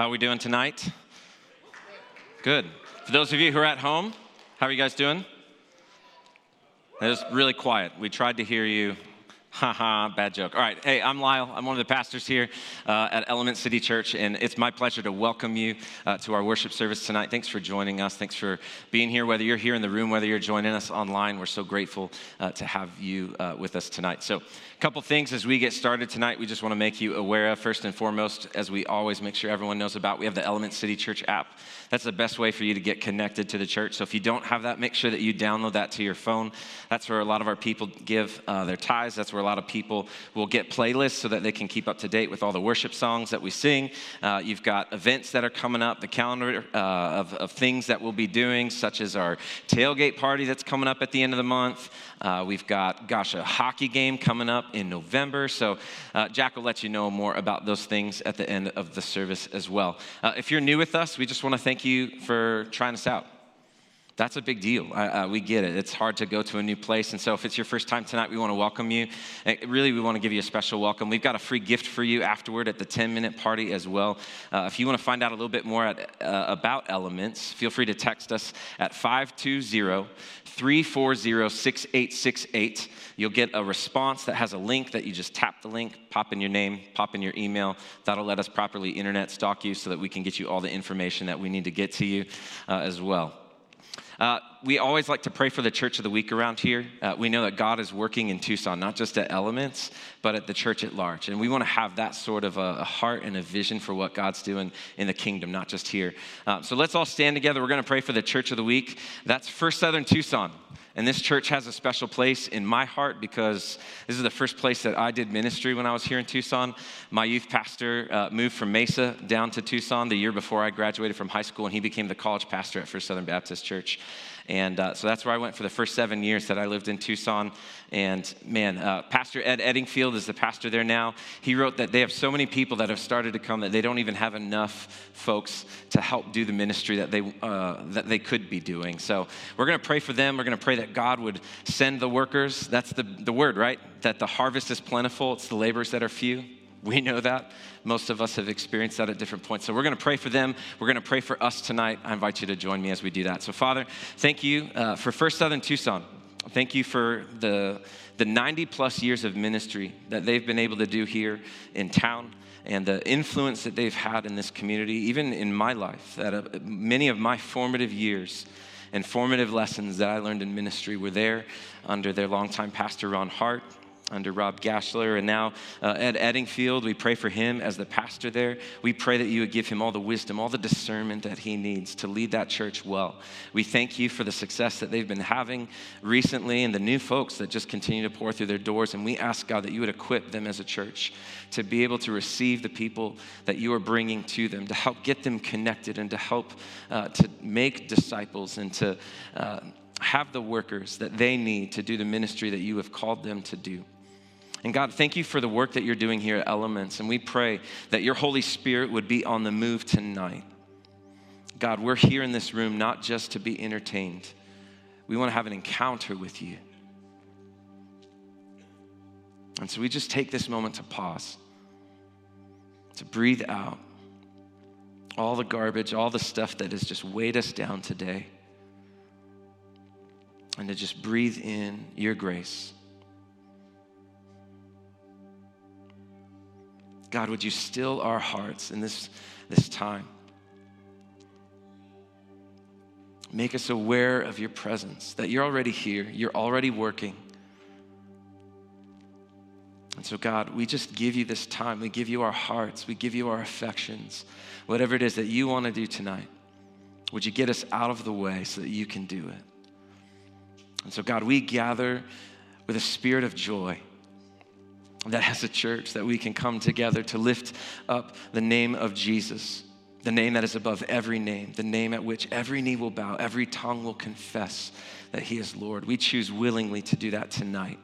How are we doing tonight? Good. For those of you who are at home, how are you guys doing? It was really quiet. We tried to hear you. Haha, bad joke. All right. Hey, I'm Lyle. I'm one of the pastors here uh, at Elements City Church, and it's my pleasure to welcome you uh, to our worship service tonight. Thanks for joining us. Thanks for being here, whether you're here in the room, whether you're joining us online. We're so grateful uh, to have you uh, with us tonight. So, a couple things as we get started tonight, we just want to make you aware of, first and foremost, as we always make sure everyone knows about, we have the Elements City Church app. That's the best way for you to get connected to the church. So, if you don't have that, make sure that you download that to your phone. That's where a lot of our people give uh, their tithes. That's where a lot of people will get playlists so that they can keep up to date with all the worship songs that we sing. Uh, you've got events that are coming up, the calendar uh, of, of, things that we'll be doing, such as our tailgate party that's coming up at the end of the month. Uh, we've got, gosh, a hockey game coming up in November. So uh, Jack will let you know more about those things at the end of the service as well. Uh, if you're new with us, we just want to thank you for trying us out that's a big deal. Uh, we get it. It's hard to go to a new place. And so, if it's your first time tonight, we want to welcome you. really, we want to give you a special welcome. We've got a free gift for you afterward at the 10 minute party as well. Uh, if you want to find out a little bit more at, uh, about elements, feel free to text us at 520 340 6868. You'll get a response that has a link that you just tap the link, pop in your name, pop in your email. That'll let us properly internet stalk you so that we can get you all the information that we need to get to you uh, as well. Uh, we always like to pray for the church of the week around here. Uh, we know that God is working in Tucson, not just at Elements, but at the church at large. And we want to have that sort of a, a, heart and a vision for what God's doing in the kingdom, not just here. Uh, so let's all stand together. We're going to pray for the church of the week. That's First Southern Tucson. And this church has a special place in my heart because this is the first place that I did ministry when I was here in Tucson. My youth pastor uh, moved from Mesa down to Tucson the year before I graduated from high school, and he became the college pastor at First Southern Baptist Church. And uh, so that's where I went for the first seven years that I lived in Tucson. And man, uh, Pastor Ed Eddingfield is the pastor there now. He wrote that they have so many people that have started to come that they don't even have enough folks to help do the ministry that they, uh, that they could be doing. So we're going to pray for them. We're going to pray that God would send the workers. That's the, the word, right? That the harvest is plentiful, it's the laborers that are few. We know that. Most of us have experienced that at different points. So we're going to pray for them. We're going to pray for us tonight. I invite you to join me as we do that. So, Father, thank you uh, for First Southern Tucson. Thank you for the, the 90 plus years of ministry that they've been able to do here in town and the influence that they've had in this community, even in my life, that uh, many of my formative years and formative lessons that I learned in ministry were there under their longtime pastor, Ron Hart under Rob Gashler and now uh, Ed Eddingfield. We pray for him as the pastor there. We pray that you would give him all the wisdom, all the discernment that he needs to lead that church well. We thank you for the success that they've been having recently and the new folks that just continue to pour through their doors. And we ask, God, that you would equip them as a church to be able to receive the people that you are bringing to them, to help get them connected and to help uh, to make disciples and to uh, have the workers that they need to do the ministry that you have called them to do. And God, thank you for the work that you're doing here at Elements. And we pray that your Holy Spirit would be on the move tonight. God, we're here in this room not just to be entertained, we want to have an encounter with you. And so we just take this moment to pause, to breathe out all the garbage, all the stuff that has just weighed us down today, and to just breathe in your grace God, would you still our hearts in this, this time? Make us aware of your presence, that you're already here, you're already working. And so, God, we just give you this time. We give you our hearts. We give you our affections. Whatever it is that you want to do tonight, would you get us out of the way so that you can do it? And so, God, we gather with a spirit of joy that as a church that we can come together to lift up the name of Jesus, the name that is above every name, the name at which every knee will bow, every tongue will confess that he is Lord. We choose willingly to do that tonight.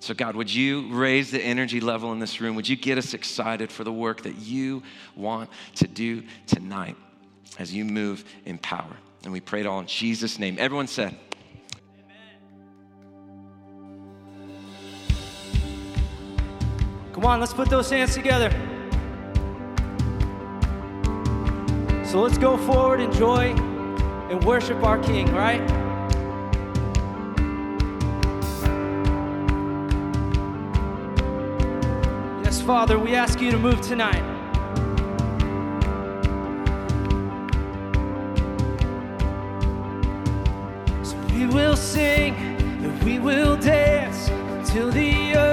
So, God, would you raise the energy level in this room? Would you get us excited for the work that you want to do tonight as you move in power? And we pray it all in Jesus' name. Everyone said, Come on, let's put those hands together. So let's go forward, enjoy, and worship our King, right? Yes, Father, we ask you to move tonight. So we will sing and we will dance till the earth.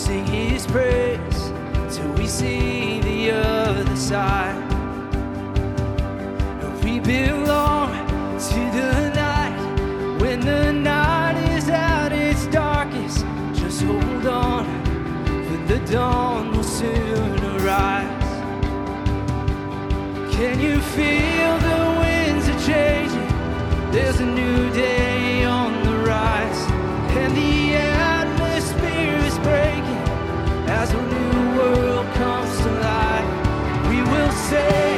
Sing his praise till we see the other side. We belong to the night when the night is at its darkest. Just hold on, for the dawn will soon arise. Can you feel the winds are changing? There's a new day We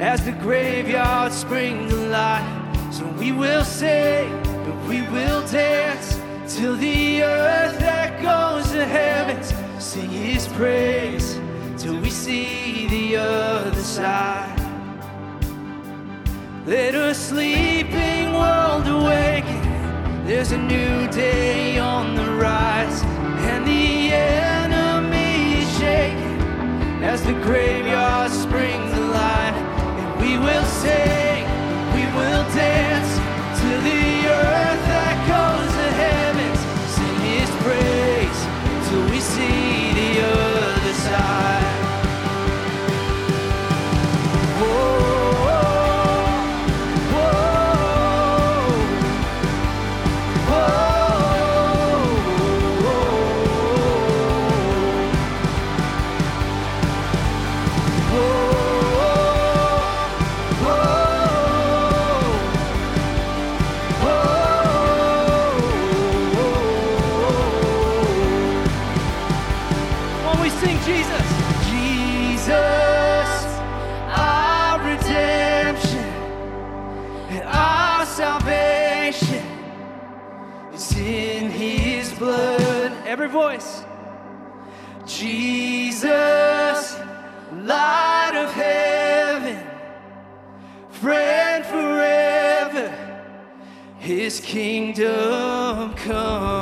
as the graveyard springs to life. So we will sing, and we will dance till the earth echoes the heavens. Sing His praise till we see the other side. Let a sleeping world awaken. There's a new day on the rise, and the enemy is shaking as the graveyard springs till the earth that echoes the heavens. Sing his praise until we see Every voice, Jesus, light of heaven, friend forever, His kingdom come.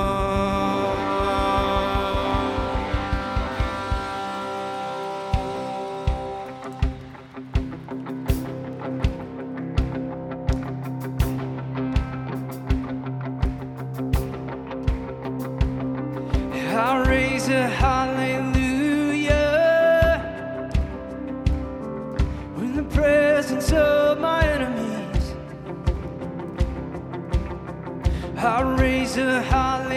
I'll raise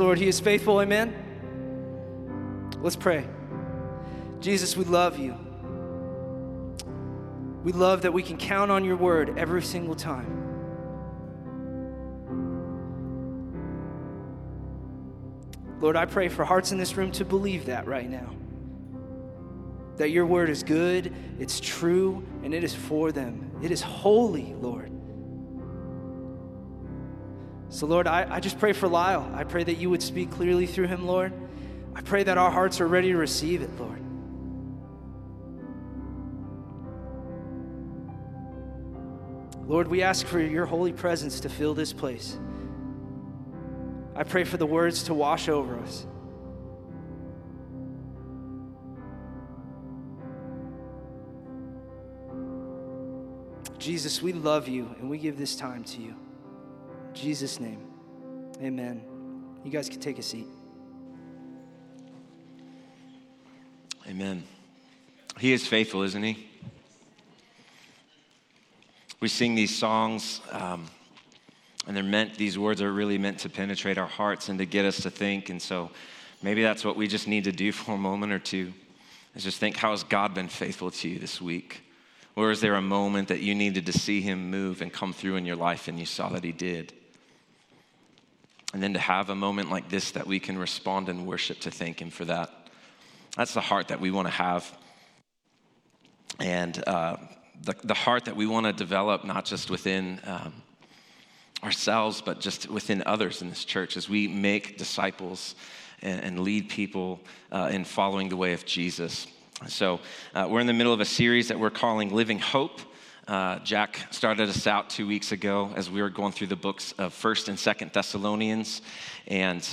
Lord, He is faithful. Amen. Let's pray. Jesus, we love you. We love that we can count on your word every single time. Lord, I pray for hearts in this room to believe that right now. That your word is good, it's true, and it is for them. It is holy, Lord. So, Lord, I, I just pray for Lyle. I pray that you would speak clearly through him, Lord. I pray that our hearts are ready to receive it, Lord. Lord, we ask for your holy presence to fill this place. I pray for the words to wash over us. Jesus, we love you and we give this time to you. Jesus' name, amen. You guys can take a seat. Amen. He is faithful, isn't he? We sing these songs, um, and they're meant, these words are really meant to penetrate our hearts and to get us to think. And so maybe that's what we just need to do for a moment or two is just think, how has God been faithful to you this week? Or is there a moment that you needed to see him move and come through in your life and you saw that he did? And then to have a moment like this that we can respond in worship to thank him for that. That's the heart that we want to have. And uh, the, the heart that we want to develop, not just within um, ourselves, but just within others in this church as we make disciples and, and lead people uh, in following the way of Jesus. So, uh, we're in the middle of a series that we're calling Living Hope. Uh, Jack started us out two weeks ago as we were going through the books of 1st and 2nd Thessalonians. And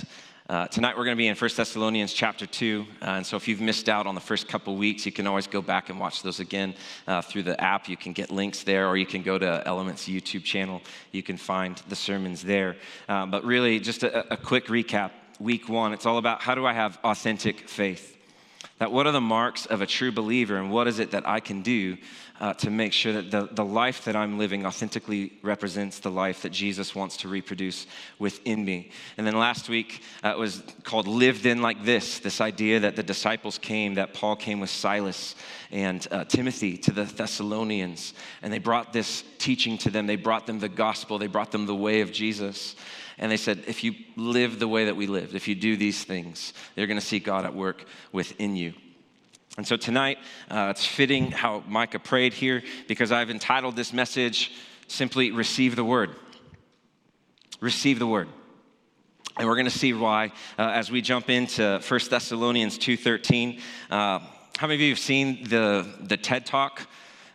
uh, tonight we're going to be in First Thessalonians chapter 2. Uh, and so if you've missed out on the first couple weeks, you can always go back and watch those again uh, through the app. You can get links there, or you can go to Elements YouTube channel. You can find the sermons there. Uh, but really, just a, a quick recap. Week one, it's all about how do I have authentic faith? That what are the marks of a true believer, and what is it that I can do uh, to make sure that the, the life that I'm living authentically represents the life that Jesus wants to reproduce within me? And then last week uh, it was called Lived In Like This this idea that the disciples came, that Paul came with Silas and uh, Timothy to the Thessalonians, and they brought this teaching to them. They brought them the gospel, they brought them the way of Jesus. And they said, if you live the way that we lived, if you do these things, you're going to see God at work within you. And so tonight, uh, it's fitting how Micah prayed here because I've entitled this message simply Receive the Word. Receive the Word. And we're going to see why uh, as we jump into 1 Thessalonians 2.13. Uh, how many of you have seen the, the TED Talk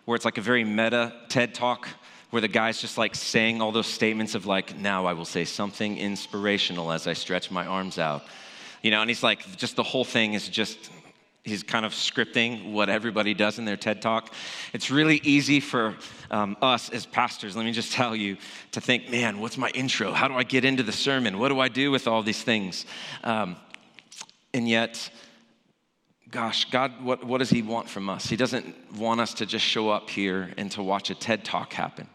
where it's like a very meta TED Talk? where the guy's just like saying all those statements of like, now I will say something inspirational as I stretch my arms out. You know, and he's like, just the whole thing is just, he's kind of scripting what everybody does in their TED talk. It's really easy for um, us as pastors, let me just tell you, to think, man, what's my intro? How do I get into the sermon? What do I do with all these things? Um, and yet, gosh, God, what, what does He want from us? He doesn't want us to just show up here and to watch a TED talk happen.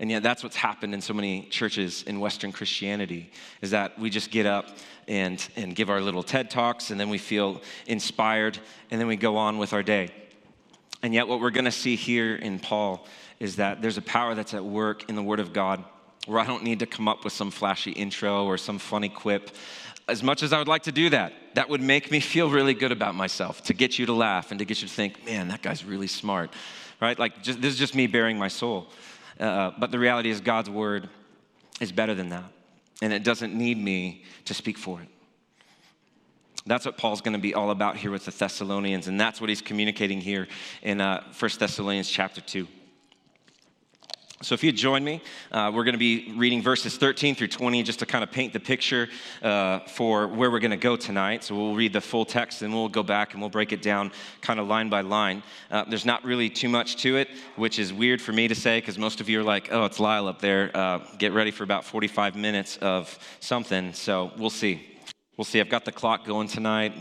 And yet that's what's happened in so many churches in Western Christianity is that we just get up and, and give our little TED Talks and then we feel inspired and then we go on with our day. And yet what we're going to see here in Paul is that there's a power that's at work in the Word of God where I don't need to come up with some flashy intro or some funny quip. As much as I would like to do that, that would make me feel really good about myself to get you to laugh and to get you to think, man, that guy's really smart, right? Like, just, this is just me bearing my soul. Uh, but the reality is, God's word is better than that. And it doesn't need me to speak for it. That's what Paul's going to be all about here with the Thessalonians. And that's what he's communicating here in uh, 1 Thessalonians chapter 2. So, if you join me, uh, we're going to be reading verses 13 through 20 just to kind of paint the picture uh, for where we're going to go tonight. So, we'll read the full text and we'll go back and we'll break it down kind of line by line. Uh, there's not really too much to it, which is weird for me to say because most of you are like, oh, it's Lyle up there. Uh, get ready for about 45 minutes of something. So, we'll see. We'll see. I've got the clock going tonight.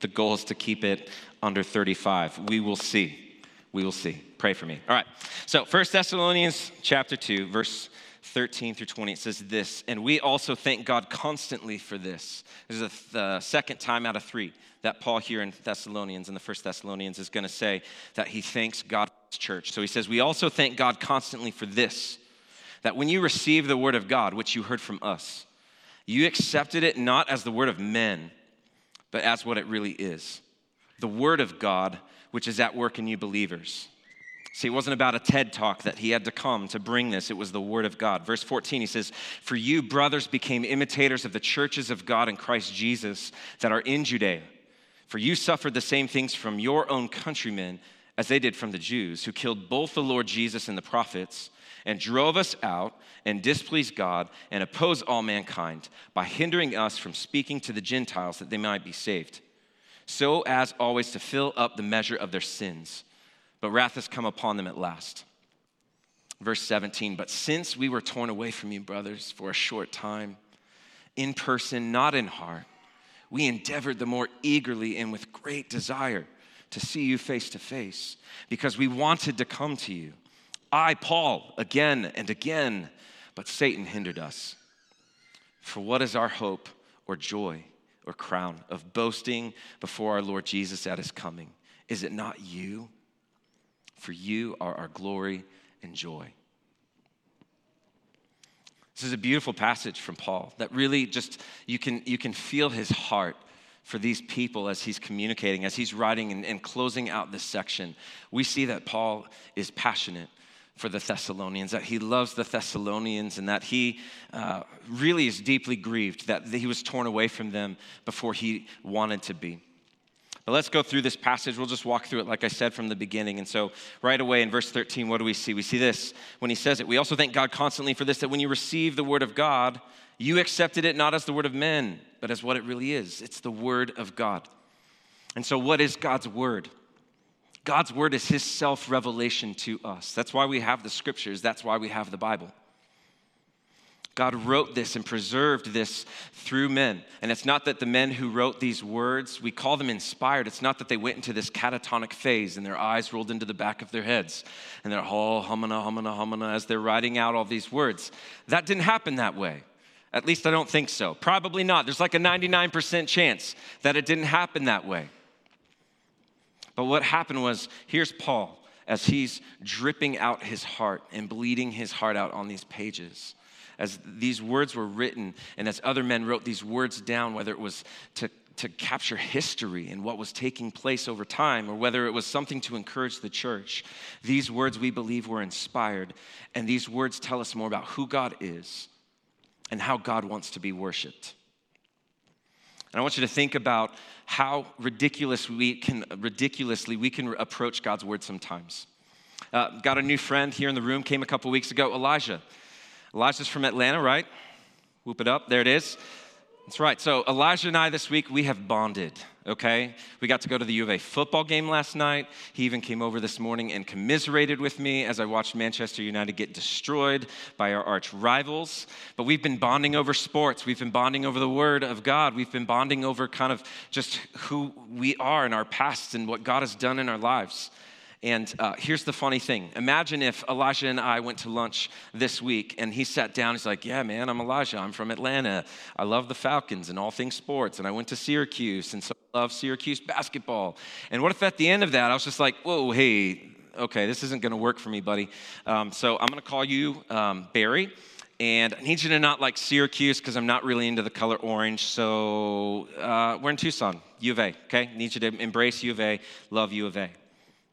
The goal is to keep it under 35. We will see. We will see. Pray for me. All right. So, 1 Thessalonians chapter 2, verse 13 through 20, it says this, and we also thank God constantly for this. This is the th- the second time out of three that Paul here in Thessalonians, in the first Thessalonians, is going to say that he thanks God for his church. So he says, We also thank God constantly for this, that when you received the word of God, which you heard from us, you accepted it not as the word of men, but as what it really is the word of God, which is at work in you believers. See, it wasn't about a TED talk that he had to come to bring this. It was the Word of God. Verse 14, he says, For you, brothers, became imitators of the churches of God in Christ Jesus that are in Judea. For you suffered the same things from your own countrymen as they did from the Jews, who killed both the Lord Jesus and the prophets, and drove us out and displeased God and opposed all mankind by hindering us from speaking to the Gentiles that they might be saved, so as always to fill up the measure of their sins but wrath has come upon them at last. Verse 17, but since we were torn away from you, brothers, for a short time, in person, not in heart, we endeavored the more eagerly and with great desire to see you face to face, because we wanted to come to you. I, Paul, again and again, but Satan hindered us. For what is our hope or joy or crown of boasting before our Lord Jesus at his coming? Is it not you? For you are our glory and joy. This is a beautiful passage from Paul that really just, you can, you can feel his heart for these people as he's communicating, as he's writing and, and closing out this section. We see that Paul is passionate for the Thessalonians, that he loves the Thessalonians, and that he uh, really is deeply grieved that he was torn away from them before he wanted to be. But let's go through this passage. We'll just walk through it, like I said from the beginning. And so, right away in verse 13, what do we see? We see this when he says it. We also thank God constantly for this that when you receive the word of God, you accepted it not as the word of men, but as what it really is it's the word of God. And so, what is God's word? God's word is his self revelation to us. That's why we have the scriptures, that's why we have the Bible. God wrote this and preserved this through men. And it's not that the men who wrote these words, we call them inspired. It's not that they went into this catatonic phase and their eyes rolled into the back of their heads and they're all humana, humana, humana as they're writing out all these words. That didn't happen that way. At least I don't think so. Probably not. There's like a 99% chance that it didn't happen that way. But what happened was here's Paul as he's dripping out his heart and bleeding his heart out on these pages as these words were written and as other men wrote these words down, whether it was to, to capture history and what was taking place over time, or whether it was something to encourage the church, these words we believe were inspired. And these words tell us more about who God is and how God wants to be worshiped. And I want you to think about how ridiculous we can, ridiculously we can approach God's word sometimes. Uh, got a new friend here in the room, came a couple weeks ago, Elijah. Elijah's from Atlanta, right? Whoop it up. There it is. That's right. So, Elijah and I this week, we have bonded, okay? We got to go to the U of A football game last night. He even came over this morning and commiserated with me as I watched Manchester United get destroyed by our arch rivals. But we've been bonding over sports. We've been bonding over the Word of God. We've been bonding over kind of just who we are in our past and what God has done in our lives. And uh, here's the funny thing imagine if Elijah and I went to lunch this week and he sat down. He's like, Yeah, man, I'm Elijah. I'm from Atlanta. I love the Falcons and all things sports. And I went to Syracuse and so I love Syracuse basketball. And what if at the end of that, I was just like, Whoa, hey, okay, this isn't going to work for me, buddy. Um, so I'm going to call you um, Barry. And I need you to not like Syracuse because I'm not really into the color orange. So uh, we're in Tucson, U of A, okay? Need you to embrace U of A, love U of A.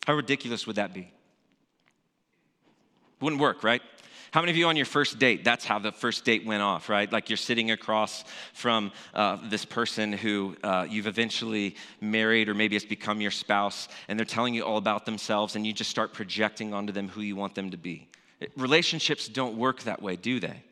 How ridiculous would that be? Wouldn't work, right? How many of you on your first date, that's how the first date went off, right? Like you're sitting across from uh, this person who uh, you've eventually married, or maybe it's become your spouse, and they're telling you all about themselves, and you just start projecting onto them who you want them to be. Relationships don't work that way, do they?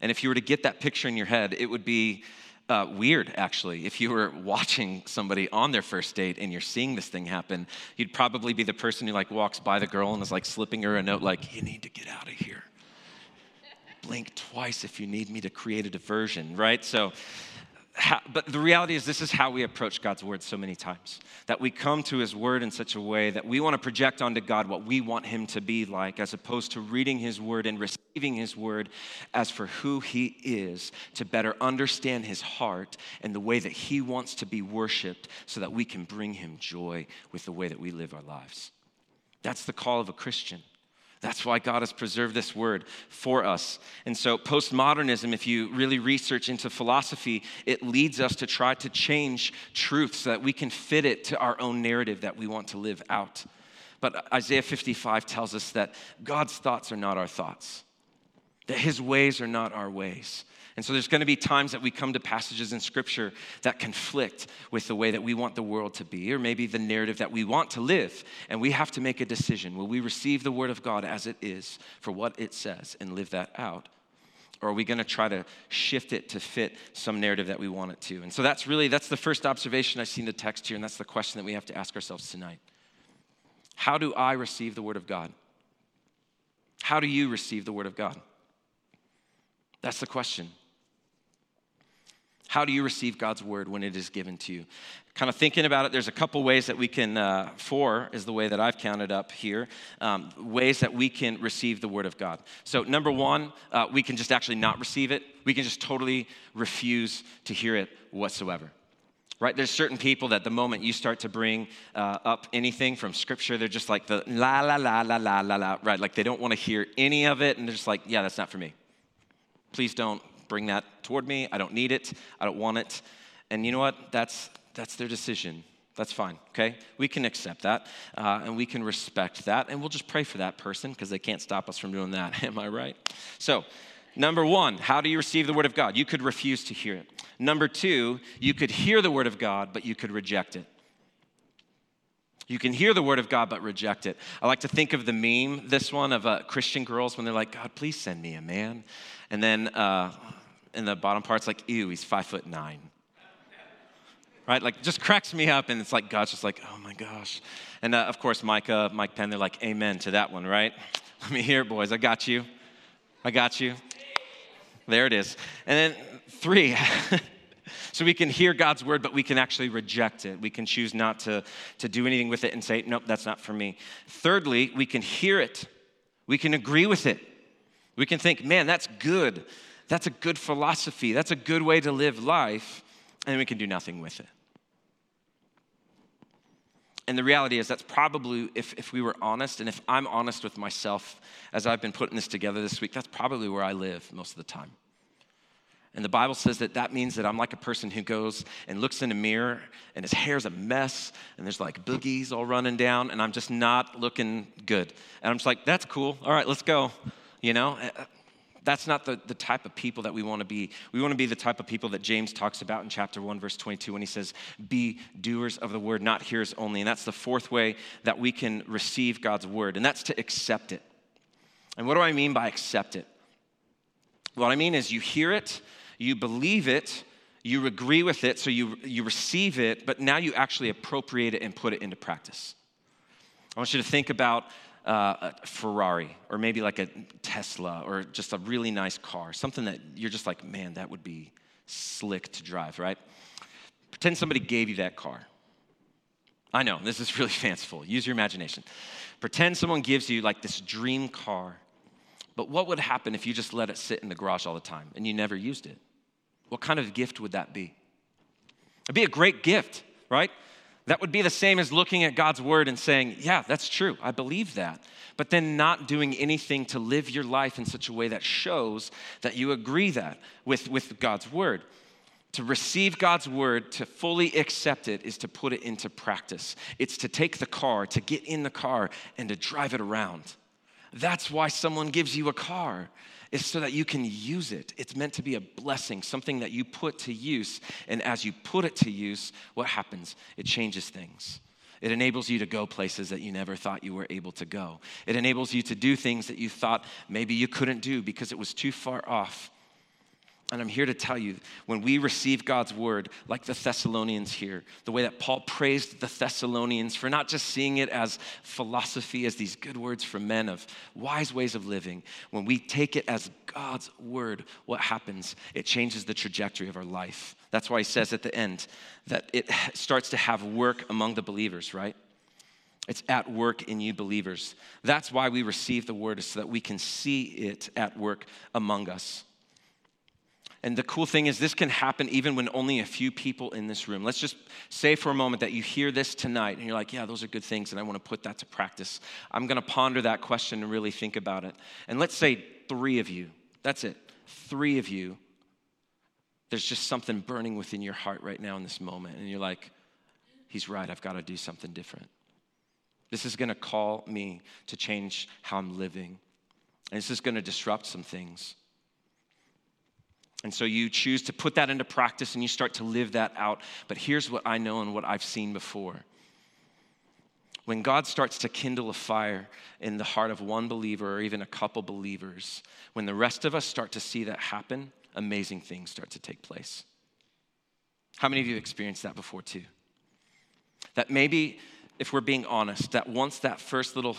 And if you were to get that picture in your head, it would be uh, weird, actually. If you were watching somebody on their first date and you're seeing this thing happen, you'd probably be the person who like walks by the girl and is like slipping her a note, like, "You need to get out of here." Blink twice if you need me to create a diversion, right? So, how, but the reality is, this is how we approach God's word so many times. That we come to his word in such a way that we want to project onto God what we want him to be like, as opposed to reading his word and receiving his word as for who he is, to better understand his heart and the way that he wants to be worshiped so that we can bring him joy with the way that we live our lives. That's the call of a Christian. That's why God has preserved this word for us. And so, postmodernism, if you really research into philosophy, it leads us to try to change truth so that we can fit it to our own narrative that we want to live out. But Isaiah 55 tells us that God's thoughts are not our thoughts, that his ways are not our ways. And so there's going to be times that we come to passages in Scripture that conflict with the way that we want the world to be, or maybe the narrative that we want to live. And we have to make a decision. Will we receive the Word of God as it is for what it says and live that out? Or are we going to try to shift it to fit some narrative that we want it to? And so that's really that's the first observation I see in the text here, and that's the question that we have to ask ourselves tonight. How do I receive the Word of God? How do you receive the Word of God? That's the question. How do you receive God's word when it is given to you? Kind of thinking about it, there's a couple ways that we can, uh, four is the way that I've counted up here, um, ways that we can receive the word of God. So, number one, uh, we can just actually not receive it. We can just totally refuse to hear it whatsoever right there's certain people that the moment you start to bring uh, up anything from scripture they're just like the la la la la la la la right like they don't want to hear any of it and they're just like yeah that's not for me please don't bring that toward me. I don't need it. I don't want it. And you know what? That's, that's their decision. That's fine, okay? We can accept that uh, and we can respect that, and we'll just pray for that person because they can't stop us from doing that. Am I right? So, number one, how do you receive the Word of God? You could refuse to hear it. Number two, you could hear the Word of God, but you could reject it. You can hear the word of God but reject it. I like to think of the meme, this one of uh, Christian girls when they're like, God, please send me a man. And then uh, in the bottom part's like, ew, he's five foot nine. Right? Like, just cracks me up. And it's like, God's just like, oh my gosh. And uh, of course, Micah, Mike Penn, they're like, amen to that one, right? Let me hear it, boys. I got you. I got you. There it is. And then three. so we can hear God's word, but we can actually reject it. We can choose not to, to do anything with it and say, nope, that's not for me. Thirdly, we can hear it. We can agree with it. We can think, man, that's good. That's a good philosophy. That's a good way to live life. And we can do nothing with it. And the reality is, that's probably, if, if we were honest, and if I'm honest with myself as I've been putting this together this week, that's probably where I live most of the time. And the Bible says that that means that I'm like a person who goes and looks in a mirror and his hair's a mess and there's like boogies all running down and I'm just not looking good. And I'm just like, that's cool. All right, let's go. You know, uh, uh, that's not the, the type of people that we want to be. We want to be the type of people that James talks about in chapter 1, verse 22, when he says, Be doers of the word, not hearers only. And that's the fourth way that we can receive God's word, and that's to accept it. And what do I mean by accept it? What I mean is you hear it, you believe it, you agree with it, so you, you receive it, but now you actually appropriate it and put it into practice. I want you to think about uh, a Ferrari or maybe like a Tesla or just a really nice car, something that you're just like, man, that would be slick to drive, right? Pretend somebody gave you that car. I know, this is really fanciful. Use your imagination. Pretend someone gives you like this dream car, but what would happen if you just let it sit in the garage all the time and you never used it? What kind of gift would that be? It'd be a great gift, right? That would be the same as looking at God's word and saying, Yeah, that's true. I believe that. But then not doing anything to live your life in such a way that shows that you agree that with, with God's word. To receive God's word, to fully accept it, is to put it into practice. It's to take the car, to get in the car, and to drive it around. That's why someone gives you a car is so that you can use it. It's meant to be a blessing, something that you put to use. And as you put it to use, what happens? It changes things. It enables you to go places that you never thought you were able to go. It enables you to do things that you thought maybe you couldn't do because it was too far off. And I'm here to tell you when we receive God's word, like the Thessalonians here, the way that Paul praised the Thessalonians for not just seeing it as philosophy, as these good words from men of wise ways of living, when we take it as God's word, what happens? It changes the trajectory of our life. That's why he says at the end that it starts to have work among the believers, right? It's at work in you believers. That's why we receive the word, is so that we can see it at work among us. And the cool thing is, this can happen even when only a few people in this room. Let's just say for a moment that you hear this tonight and you're like, yeah, those are good things, and I want to put that to practice. I'm going to ponder that question and really think about it. And let's say three of you, that's it, three of you, there's just something burning within your heart right now in this moment. And you're like, he's right, I've got to do something different. This is going to call me to change how I'm living. And this is going to disrupt some things. And so you choose to put that into practice and you start to live that out. But here's what I know and what I've seen before. When God starts to kindle a fire in the heart of one believer or even a couple believers, when the rest of us start to see that happen, amazing things start to take place. How many of you experienced that before, too? That maybe if we're being honest, that once that first little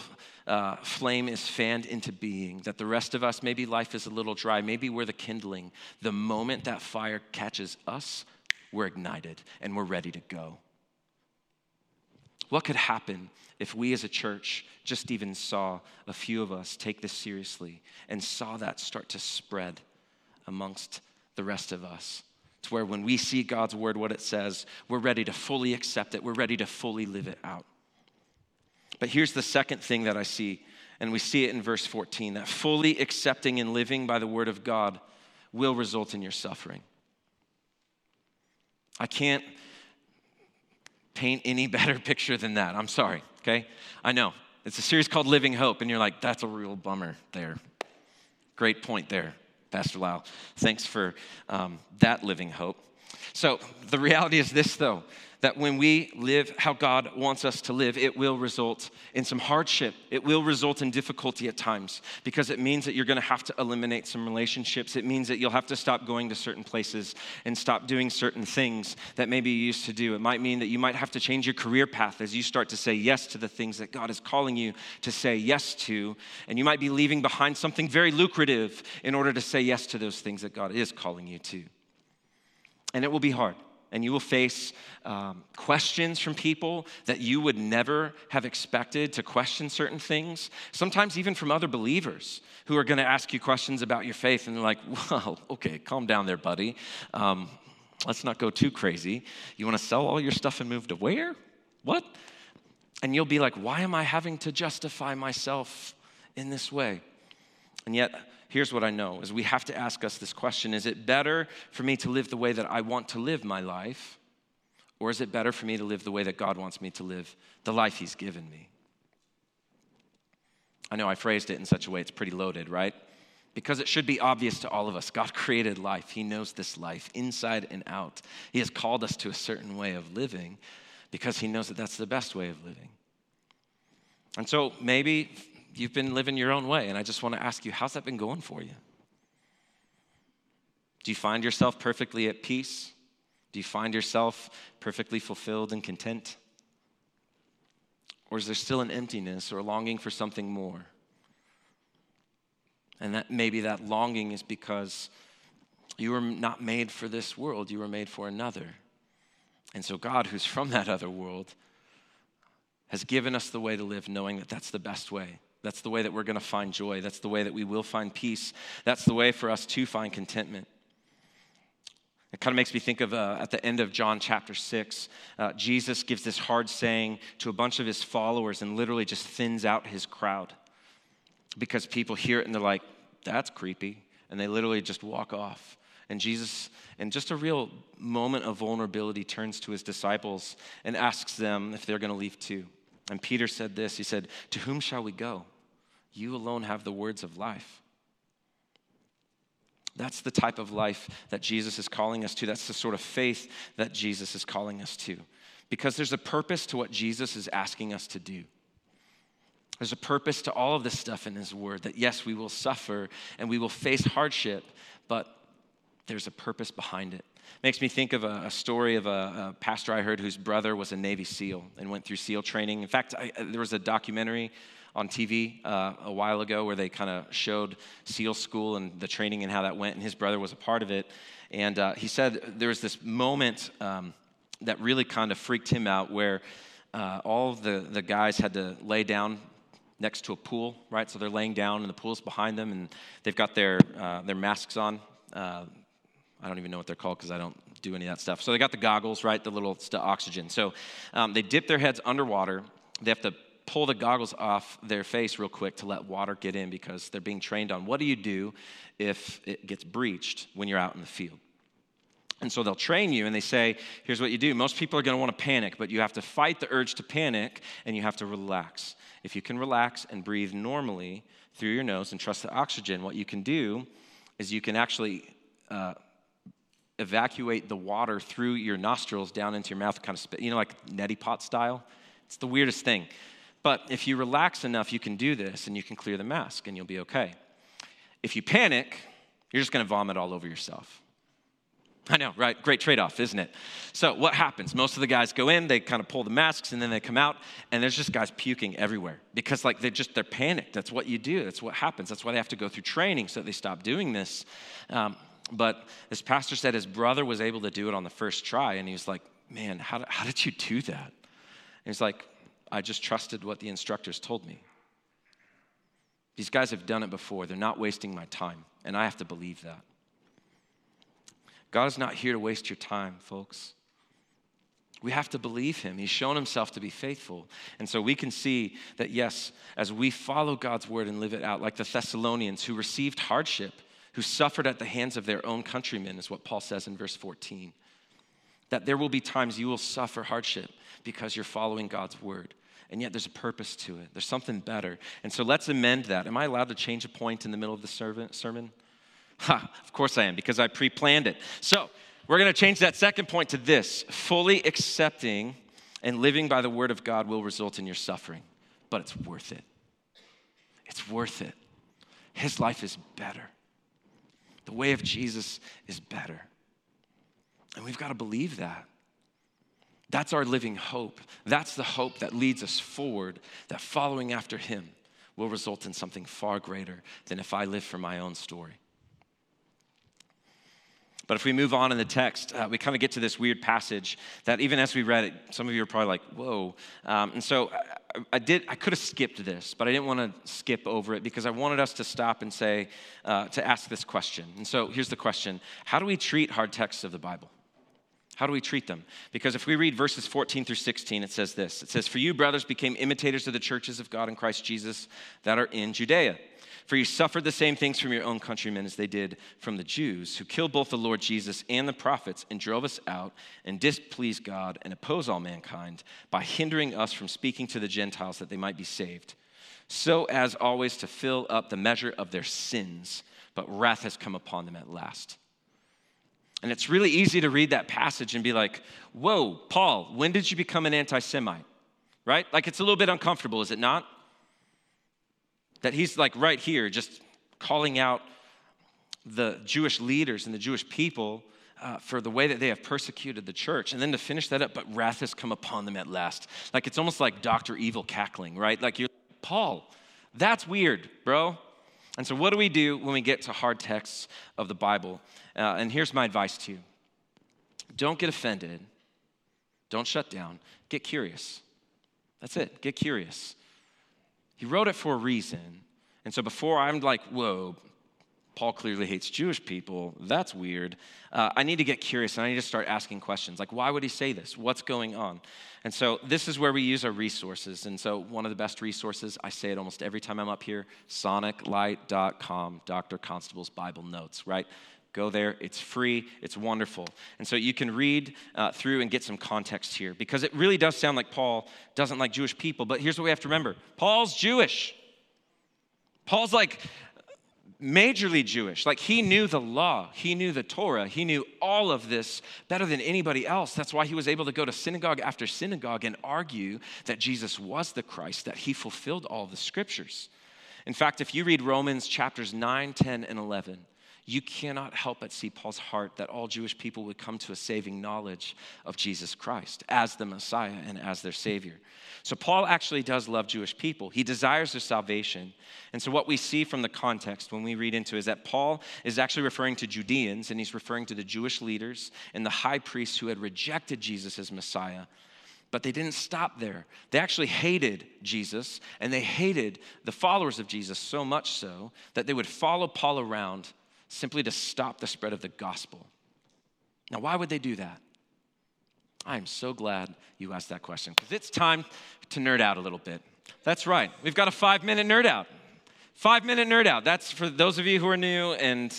uh, flame is fanned into being, that the rest of us, maybe life is a little dry, maybe we're the kindling. The moment that fire catches us, we're ignited and we're ready to go. What could happen if we as a church just even saw a few of us take this seriously and saw that start to spread amongst the rest of us? To where when we see God's word, what it says, we're ready to fully accept it, we're ready to fully live it out. But here's the second thing that I see, and we see it in verse 14 that fully accepting and living by the word of God will result in your suffering. I can't paint any better picture than that. I'm sorry, okay? I know. It's a series called Living Hope, and you're like, that's a real bummer there. Great point there. Pastor Lau. Thanks for um, that living hope. So, the reality is this, though that when we live how God wants us to live, it will result in some hardship. It will result in difficulty at times because it means that you're going to have to eliminate some relationships. It means that you'll have to stop going to certain places and stop doing certain things that maybe you used to do. It might mean that you might have to change your career path as you start to say yes to the things that God is calling you to say yes to. And you might be leaving behind something very lucrative in order to say yes to those things that God is calling you to. And it will be hard and you will face um, questions from people that you would never have expected to question certain things. Sometimes, even from other believers who are going to ask you questions about your faith, and they're like, well, okay, calm down there, buddy. Um, let's not go too crazy. You want to sell all your stuff and move to where? What? And you'll be like, why am I having to justify myself in this way? And yet, here's what I know is we have to ask us this question is it better for me to live the way that I want to live my life or is it better for me to live the way that God wants me to live the life he's given me? I know I phrased it in such a way it's pretty loaded, right? Because it should be obvious to all of us. God created life. He knows this life inside and out. He has called us to a certain way of living because He knows that that's the best way of living. And so maybe you've been living your own way. And I just want to ask you, how's that been going for you? Do you find yourself perfectly at peace? Do you find yourself perfectly fulfilled and content? Or is there still an emptiness or a longing for something more? And that maybe that longing is because you were not made for this world, you were made for another. And so, God, who's from that other world, has given us the way to live, knowing that that's the best way. That's the way that we're going to find joy. That's the way that we will find peace. That's the way for us to find contentment. It kind of makes me think of uh, at the end of John chapter 6, uh, Jesus gives this hard saying to a bunch of his followers and literally just thins out his crowd because people hear it and they're like, that's creepy. And they literally just walk off. And Jesus, in just a real moment of vulnerability, turns to his disciples and asks them if they're going to leave too. And Peter said this He said, To whom shall we go? You alone have the words of life. That's the type of life that Jesus is calling us to. That's the sort of faith that Jesus is calling us to. Because there's a purpose to what Jesus is asking us to do. There's a purpose to all of this stuff in His Word that yes, we will suffer and we will face hardship, but there's a purpose behind it. Makes me think of a, a story of a, a, pastor I heard whose brother was a Navy SEAL and went through SEAL training. In fact, I, there was a documentary on TV uh, a while ago where they kind of showed SEAL school and the training and how that went, and his brother was a part of it. And uh, he said there was this moment um, that really kind of freaked him out where uh, all the, the guys had to lay down next to a pool, right? So they're laying down and the pool's behind them and they've got their, uh, their masks on. Uh, I don't even know what they're called because I don't do any of that stuff. So they got the goggles, right? The little st- oxygen. So um, they dip their heads underwater. They have to pull the goggles off their face real quick to let water get in because they're being trained on what do you do if it gets breached when you're out in the field. And so they'll train you and they say, here's what you do. Most people are going to want to panic, but you have to fight the urge to panic and you have to relax. If you can relax and breathe normally through your nose and trust the oxygen, what you can do is you can actually uh, evacuate the water through your nostrils down into your mouth, kind of spit, you know, like neti pot style. It's the weirdest thing. But if you relax enough, you can do this and you can clear the mask and you'll be okay. If you panic, you're just going to vomit all over yourself. I know, right? Great trade off, isn't it? So, what happens? Most of the guys go in, they kind of pull the masks, and then they come out, and there's just guys puking everywhere because, like, they're just, they're panicked. That's what you do. That's what happens. That's why they have to go through training so they stop doing this. Um, but this pastor said his brother was able to do it on the first try, and he was like, Man, how, how did you do that? And he's like, I just trusted what the instructors told me. These guys have done it before. They're not wasting my time, and I have to believe that. God is not here to waste your time, folks. We have to believe him. He's shown himself to be faithful. And so we can see that, yes, as we follow God's word and live it out, like the Thessalonians who received hardship, who suffered at the hands of their own countrymen, is what Paul says in verse 14. That there will be times you will suffer hardship because you're following God's word. And yet there's a purpose to it, there's something better. And so let's amend that. Am I allowed to change a point in the middle of the sermon? Ha, of course I am, because I pre planned it. So, we're going to change that second point to this fully accepting and living by the word of God will result in your suffering, but it's worth it. It's worth it. His life is better. The way of Jesus is better. And we've got to believe that. That's our living hope. That's the hope that leads us forward, that following after Him will result in something far greater than if I live for my own story. But if we move on in the text, uh, we kind of get to this weird passage that even as we read it, some of you are probably like, whoa. Um, and so I, I, did, I could have skipped this, but I didn't want to skip over it because I wanted us to stop and say, uh, to ask this question. And so here's the question How do we treat hard texts of the Bible? How do we treat them? Because if we read verses 14 through 16, it says this It says, For you, brothers, became imitators of the churches of God in Christ Jesus that are in Judea. For you suffered the same things from your own countrymen as they did from the Jews, who killed both the Lord Jesus and the prophets and drove us out and displeased God and oppose all mankind by hindering us from speaking to the Gentiles that they might be saved, so as always to fill up the measure of their sins. But wrath has come upon them at last. And it's really easy to read that passage and be like, whoa, Paul, when did you become an anti Semite? Right? Like it's a little bit uncomfortable, is it not? That he's like right here, just calling out the Jewish leaders and the Jewish people uh, for the way that they have persecuted the church. And then to finish that up, but wrath has come upon them at last. Like it's almost like Dr. Evil cackling, right? Like you're, Paul, that's weird, bro. And so, what do we do when we get to hard texts of the Bible? Uh, and here's my advice to you don't get offended, don't shut down, get curious. That's it, get curious. He wrote it for a reason. And so before I'm like, whoa, Paul clearly hates Jewish people. That's weird. Uh, I need to get curious and I need to start asking questions like, why would he say this? What's going on? And so this is where we use our resources. And so one of the best resources, I say it almost every time I'm up here soniclight.com, Dr. Constable's Bible Notes, right? Go there. It's free. It's wonderful. And so you can read uh, through and get some context here because it really does sound like Paul doesn't like Jewish people. But here's what we have to remember Paul's Jewish. Paul's like majorly Jewish. Like he knew the law, he knew the Torah, he knew all of this better than anybody else. That's why he was able to go to synagogue after synagogue and argue that Jesus was the Christ, that he fulfilled all the scriptures. In fact, if you read Romans chapters 9, 10, and 11, you cannot help but see Paul's heart that all Jewish people would come to a saving knowledge of Jesus Christ as the Messiah and as their Savior. So, Paul actually does love Jewish people. He desires their salvation. And so, what we see from the context when we read into is that Paul is actually referring to Judeans and he's referring to the Jewish leaders and the high priests who had rejected Jesus as Messiah. But they didn't stop there. They actually hated Jesus and they hated the followers of Jesus so much so that they would follow Paul around simply to stop the spread of the gospel. Now, why would they do that? I am so glad you asked that question because it's time to nerd out a little bit. That's right, we've got a five minute nerd out. Five minute nerd out. That's for those of you who are new and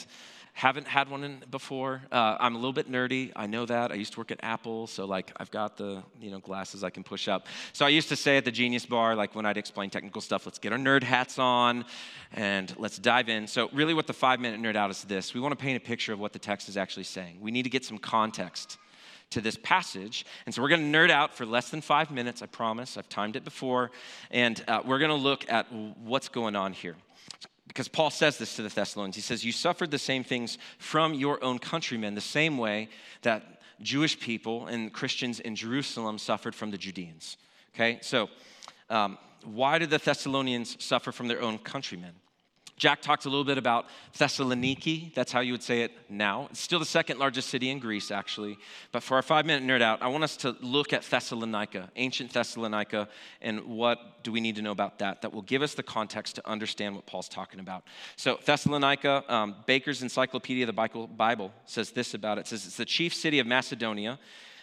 haven't had one in before. Uh, I'm a little bit nerdy. I know that. I used to work at Apple, so like I've got the you know glasses I can push up. So I used to say at the Genius Bar, like when I'd explain technical stuff, let's get our nerd hats on and let's dive in. So really, what the five minute nerd out is this: we want to paint a picture of what the text is actually saying. We need to get some context to this passage. And so we're going to nerd out for less than five minutes, I promise. I've timed it before. And uh, we're going to look at what's going on here because Paul says this to the Thessalonians. He says, You suffered the same things from your own countrymen, the same way that Jewish people and Christians in Jerusalem suffered from the Judeans. Okay, so um, why did the Thessalonians suffer from their own countrymen? Jack talked a little bit about Thessaloniki. That's how you would say it now. It's still the second largest city in Greece, actually. But for our five minute nerd out, I want us to look at Thessalonica, ancient Thessalonica, and what do we need to know about that? That will give us the context to understand what Paul's talking about. So, Thessalonica, um, Baker's Encyclopedia of the Bible says this about it. It says it's the chief city of Macedonia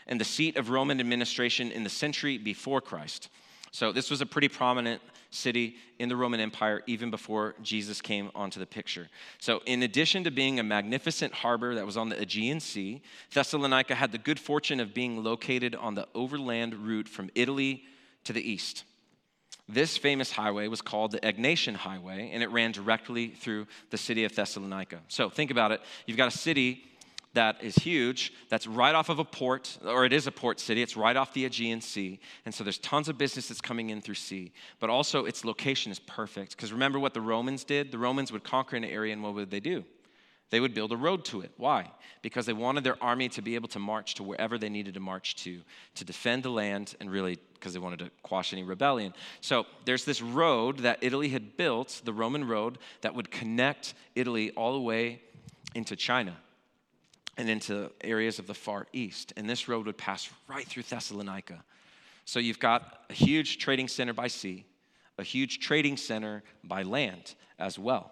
and the seat of Roman administration in the century before Christ. So, this was a pretty prominent city in the Roman Empire even before Jesus came onto the picture. So, in addition to being a magnificent harbor that was on the Aegean Sea, Thessalonica had the good fortune of being located on the overland route from Italy to the east. This famous highway was called the Egnatian Highway, and it ran directly through the city of Thessalonica. So, think about it. You've got a city that is huge, that's right off of a port, or it is a port city. It's right off the Aegean Sea. And so there's tons of business that's coming in through sea. But also, its location is perfect. Because remember what the Romans did? The Romans would conquer an area, and what would they do? They would build a road to it. Why? Because they wanted their army to be able to march to wherever they needed to march to, to defend the land, and really because they wanted to quash any rebellion. So there's this road that Italy had built, the Roman road, that would connect Italy all the way into China and into areas of the far east. And this road would pass right through Thessalonica. So you've got a huge trading center by sea, a huge trading center by land as well.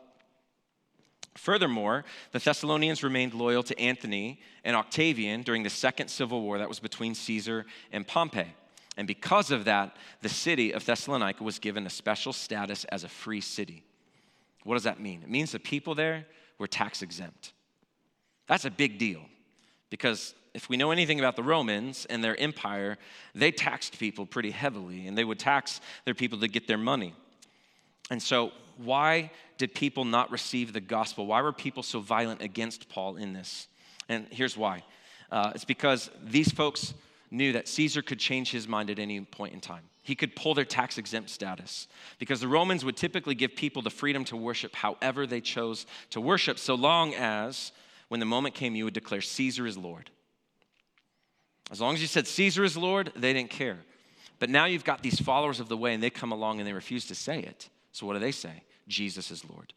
Furthermore, the Thessalonians remained loyal to Antony and Octavian during the second civil war that was between Caesar and Pompey. And because of that, the city of Thessalonica was given a special status as a free city. What does that mean? It means the people there were tax exempt. That's a big deal because if we know anything about the Romans and their empire, they taxed people pretty heavily and they would tax their people to get their money. And so, why did people not receive the gospel? Why were people so violent against Paul in this? And here's why uh, it's because these folks knew that Caesar could change his mind at any point in time. He could pull their tax exempt status because the Romans would typically give people the freedom to worship however they chose to worship, so long as when the moment came, you would declare Caesar is Lord. As long as you said Caesar is Lord, they didn't care. But now you've got these followers of the way, and they come along and they refuse to say it. So what do they say? Jesus is Lord.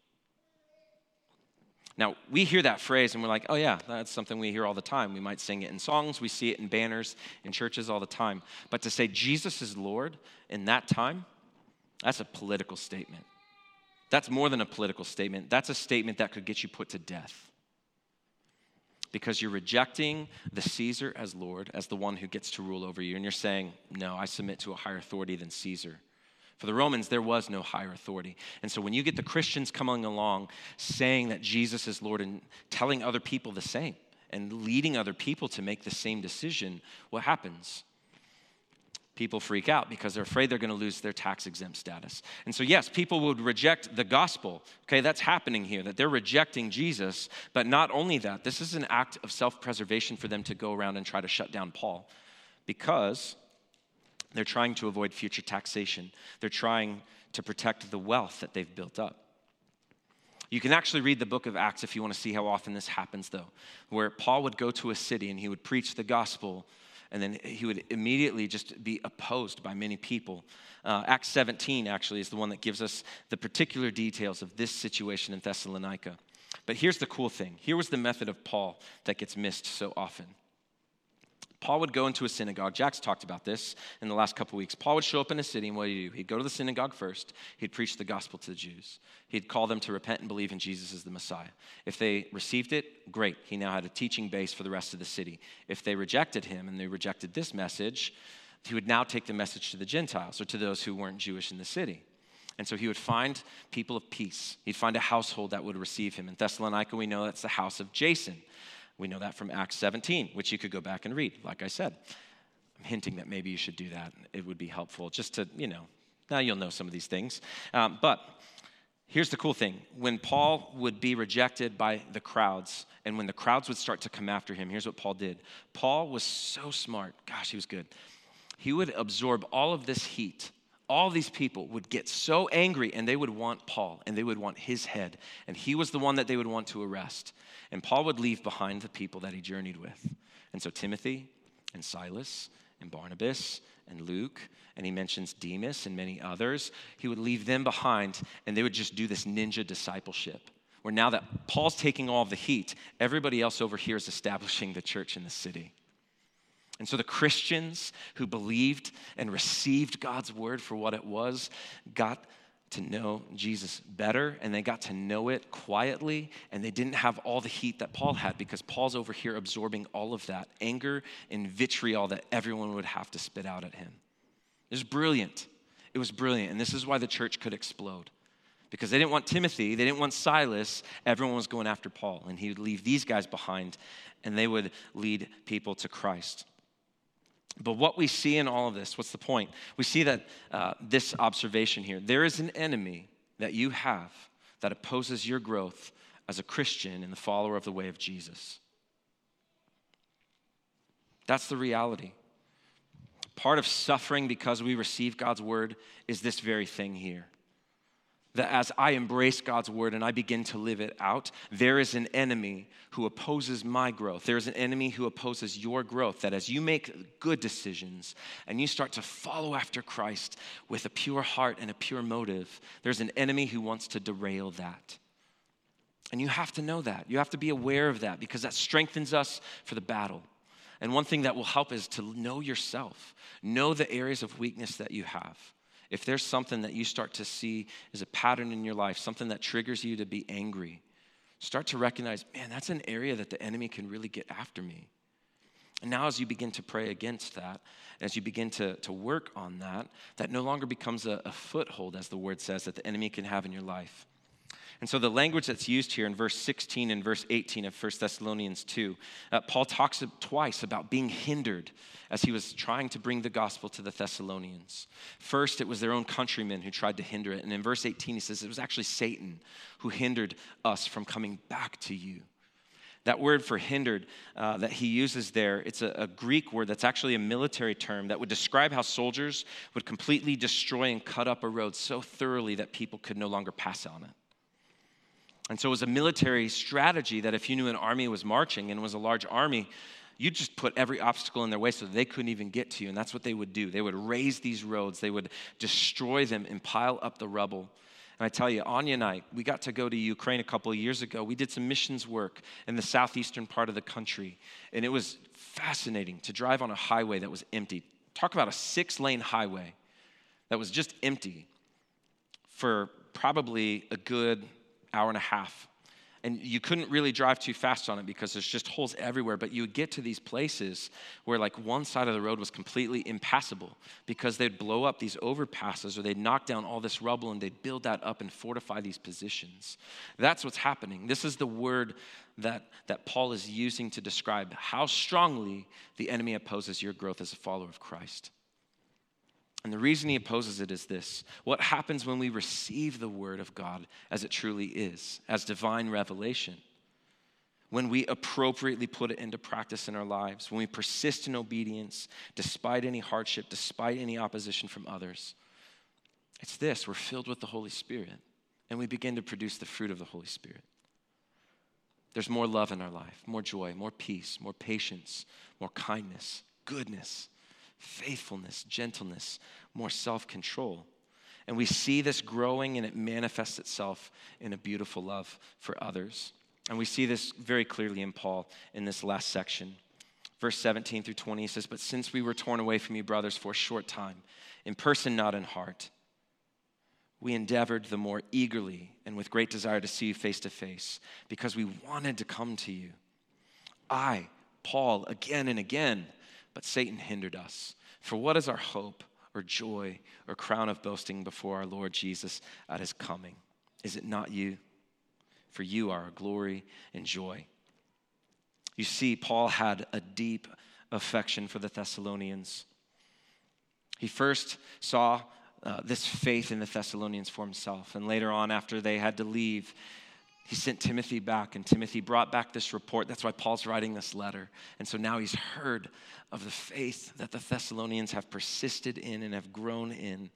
Now, we hear that phrase and we're like, oh, yeah, that's something we hear all the time. We might sing it in songs, we see it in banners in churches all the time. But to say Jesus is Lord in that time, that's a political statement. That's more than a political statement, that's a statement that could get you put to death because you're rejecting the Caesar as Lord, as the one who gets to rule over you. And you're saying, No, I submit to a higher authority than Caesar. For the Romans, there was no higher authority. And so when you get the Christians coming along saying that Jesus is Lord and telling other people the same and leading other people to make the same decision, what happens? People freak out because they're afraid they're going to lose their tax exempt status. And so, yes, people would reject the gospel. Okay, that's happening here, that they're rejecting Jesus. But not only that, this is an act of self preservation for them to go around and try to shut down Paul because they're trying to avoid future taxation, they're trying to protect the wealth that they've built up. You can actually read the book of Acts if you want to see how often this happens, though, where Paul would go to a city and he would preach the gospel, and then he would immediately just be opposed by many people. Uh, Acts 17 actually is the one that gives us the particular details of this situation in Thessalonica. But here's the cool thing here was the method of Paul that gets missed so often. Paul would go into a synagogue. Jack's talked about this in the last couple weeks. Paul would show up in a city, and what did he do? He'd go to the synagogue first. He'd preach the gospel to the Jews. He'd call them to repent and believe in Jesus as the Messiah. If they received it, great. He now had a teaching base for the rest of the city. If they rejected him and they rejected this message, he would now take the message to the Gentiles or to those who weren't Jewish in the city. And so he would find people of peace. He'd find a household that would receive him. In Thessalonica, we know that's the house of Jason. We know that from Acts 17, which you could go back and read, like I said. I'm hinting that maybe you should do that. It would be helpful just to, you know, now you'll know some of these things. Um, but here's the cool thing when Paul would be rejected by the crowds, and when the crowds would start to come after him, here's what Paul did. Paul was so smart. Gosh, he was good. He would absorb all of this heat all these people would get so angry and they would want Paul and they would want his head. And he was the one that they would want to arrest. And Paul would leave behind the people that he journeyed with. And so Timothy and Silas and Barnabas and Luke, and he mentions Demas and many others, he would leave them behind and they would just do this ninja discipleship. Where now that Paul's taking all the heat, everybody else over here is establishing the church in the city. And so the Christians who believed and received God's word for what it was got to know Jesus better and they got to know it quietly and they didn't have all the heat that Paul had because Paul's over here absorbing all of that anger and vitriol that everyone would have to spit out at him. It was brilliant. It was brilliant. And this is why the church could explode because they didn't want Timothy, they didn't want Silas. Everyone was going after Paul and he would leave these guys behind and they would lead people to Christ. But what we see in all of this, what's the point? We see that uh, this observation here there is an enemy that you have that opposes your growth as a Christian and the follower of the way of Jesus. That's the reality. Part of suffering because we receive God's word is this very thing here that as I embrace God's word and I begin to live it out, there is an enemy who opposes my growth. There is an enemy who opposes your growth. That as you make good decisions and you start to follow after Christ with a pure heart and a pure motive, there's an enemy who wants to derail that. And you have to know that. You have to be aware of that because that strengthens us for the battle. And one thing that will help is to know yourself, know the areas of weakness that you have. If there's something that you start to see as a pattern in your life, something that triggers you to be angry, start to recognize, man, that's an area that the enemy can really get after me. And now, as you begin to pray against that, as you begin to, to work on that, that no longer becomes a, a foothold, as the word says, that the enemy can have in your life. And so the language that's used here in verse 16 and verse 18 of 1 Thessalonians 2, uh, Paul talks twice about being hindered as he was trying to bring the gospel to the Thessalonians. First, it was their own countrymen who tried to hinder it. And in verse 18, he says it was actually Satan who hindered us from coming back to you. That word for hindered uh, that he uses there, it's a, a, Greek word that's actually a military term that would describe how soldiers would completely destroy and cut up a road so thoroughly that people could no longer pass on it. And so it was a military strategy that if you knew an army was marching and was a large army, you just put every obstacle in their way so they couldn't even get to you. And that's what they would do. They would raze these roads, they would destroy them and pile up the rubble. And I tell you, Anya and I, we got to go to Ukraine a couple of years ago. We did some missions work in the southeastern part of the country. And it was fascinating to drive on a highway that was empty. Talk about a six lane highway that was just empty for probably a good hour and a half. And you couldn't really drive too fast on it because there's just holes everywhere. But you would get to these places where, like, one side of the road was completely impassable because they'd blow up these overpasses or they'd knock down all this rubble and they'd build that up and fortify these positions. That's what's happening. This is the word that, that Paul is using to describe how strongly the enemy opposes your growth as a follower of Christ. And the reason he opposes it is this what happens when we receive the word of God as it truly is, as divine revelation? When we appropriately put it into practice in our lives, when we persist in obedience despite any hardship, despite any opposition from others, it's this we're filled with the Holy Spirit. and we begin to produce the fruit of the Holy Spirit. There's more love in our life, more joy, more peace, more patience, more kindness, goodness, faithfulness, gentleness, more self control. And we see this growing and it manifests itself in a beautiful love for others. And we see this very clearly in Paul in this last section. Verse 17 through 20 he says, But since we were torn away from you, brothers, for a short time, in person, not in heart, we endeavored the more eagerly and with great desire to see you face to face because we wanted to come to you. I, Paul, again and again, but Satan hindered us. For what is our hope or joy or crown of boasting before our Lord Jesus at his coming? Is it not you? For you are our glory and joy. You see, Paul had a deep affection for the Thessalonians. He first saw uh, this faith in the Thessalonians for himself. And later on, after they had to leave, he sent Timothy back, and Timothy brought back this report. That's why Paul's writing this letter. And so now he's heard of the faith that the Thessalonians have persisted in and have grown in.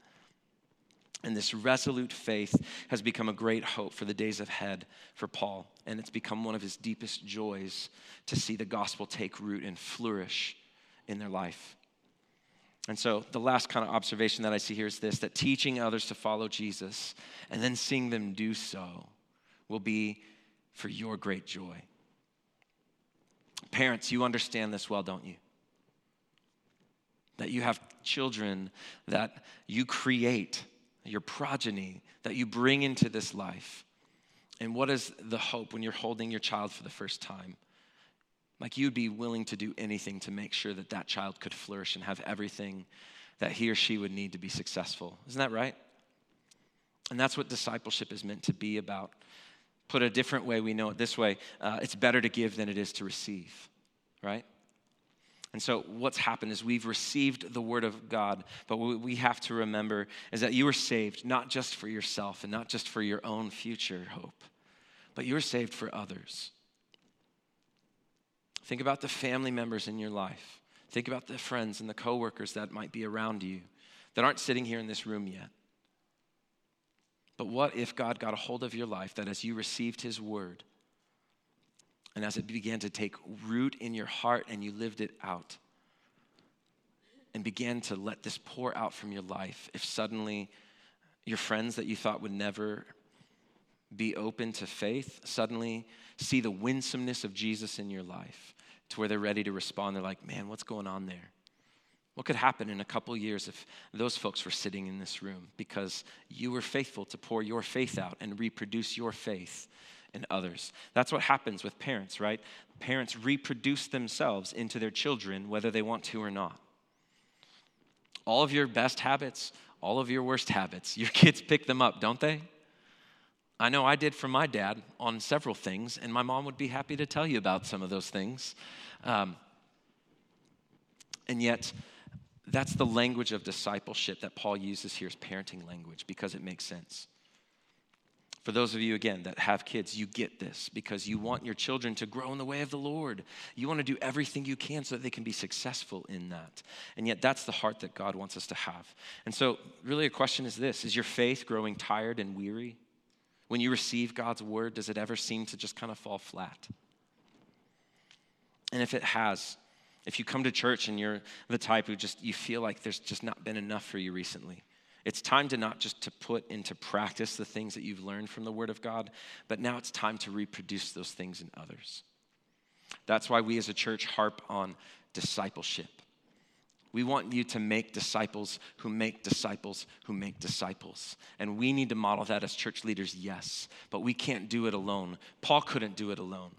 And this resolute faith has become a great hope for the days ahead for Paul. And it's become one of his deepest joys to see the gospel take root and flourish in their life. And so, the last kind of observation that I see here is this that teaching others to follow Jesus and then seeing them do so will be for your great joy. Parents, you understand this well, don't you? That you have children that you create your progeny that you bring into this life. And what is the hope when you're holding your child for the first time? Like you'd be willing to do anything to make sure that that child could flourish and have everything that he or she would need to be successful. Isn't that right? And that's what discipleship is meant to be about. Put a different way, we know it this way uh, it's better to give than it is to receive, right? And so, what's happened is we've received the word of God, but what we have to remember is that you were saved not just for yourself and not just for your own future hope, but you were saved for others. Think about the family members in your life. Think about the friends and the coworkers that might be around you that aren't sitting here in this room yet. But what if God got a hold of your life that as you received his word, and as it began to take root in your heart and you lived it out and began to let this pour out from your life, if suddenly your friends that you thought would never be open to faith suddenly see the winsomeness of Jesus in your life to where they're ready to respond, they're like, man, what's going on there? What could happen in a couple years if those folks were sitting in this room because you were faithful to pour your faith out and reproduce your faith in others. That's what happens with parents, right? Parents reproduce themselves into their children, whether they want to or not. All of your best habits, all of your worst habits, your kids pick them up, don't they? I know I did from my dad on several things, and my mom would be happy to tell you about some of those things. Um, and yet, that's the language of discipleship that Paul uses here as parenting language because it makes sense. For those of you, again, that have kids, you get this because you want your children to grow in the way of the Lord. You want to do everything you can so that they can be successful in that. And yet, that's the heart that God wants us to have. And so, really, a question is this Is your faith growing tired and weary? When you receive God's word, does it ever seem to just kind of fall flat? And if it has, if you come to church and you're the type who just you feel like there's just not been enough for you recently it's time to not just to put into practice the things that you've learned from the Word of God, but now it's time to reproduce those things in others. That's why we as a church harp on discipleship. We want you to make disciples who make disciples who make disciples. And we need to model that as church leaders, yes, but we can't do it alone. Paul couldn't do it alone.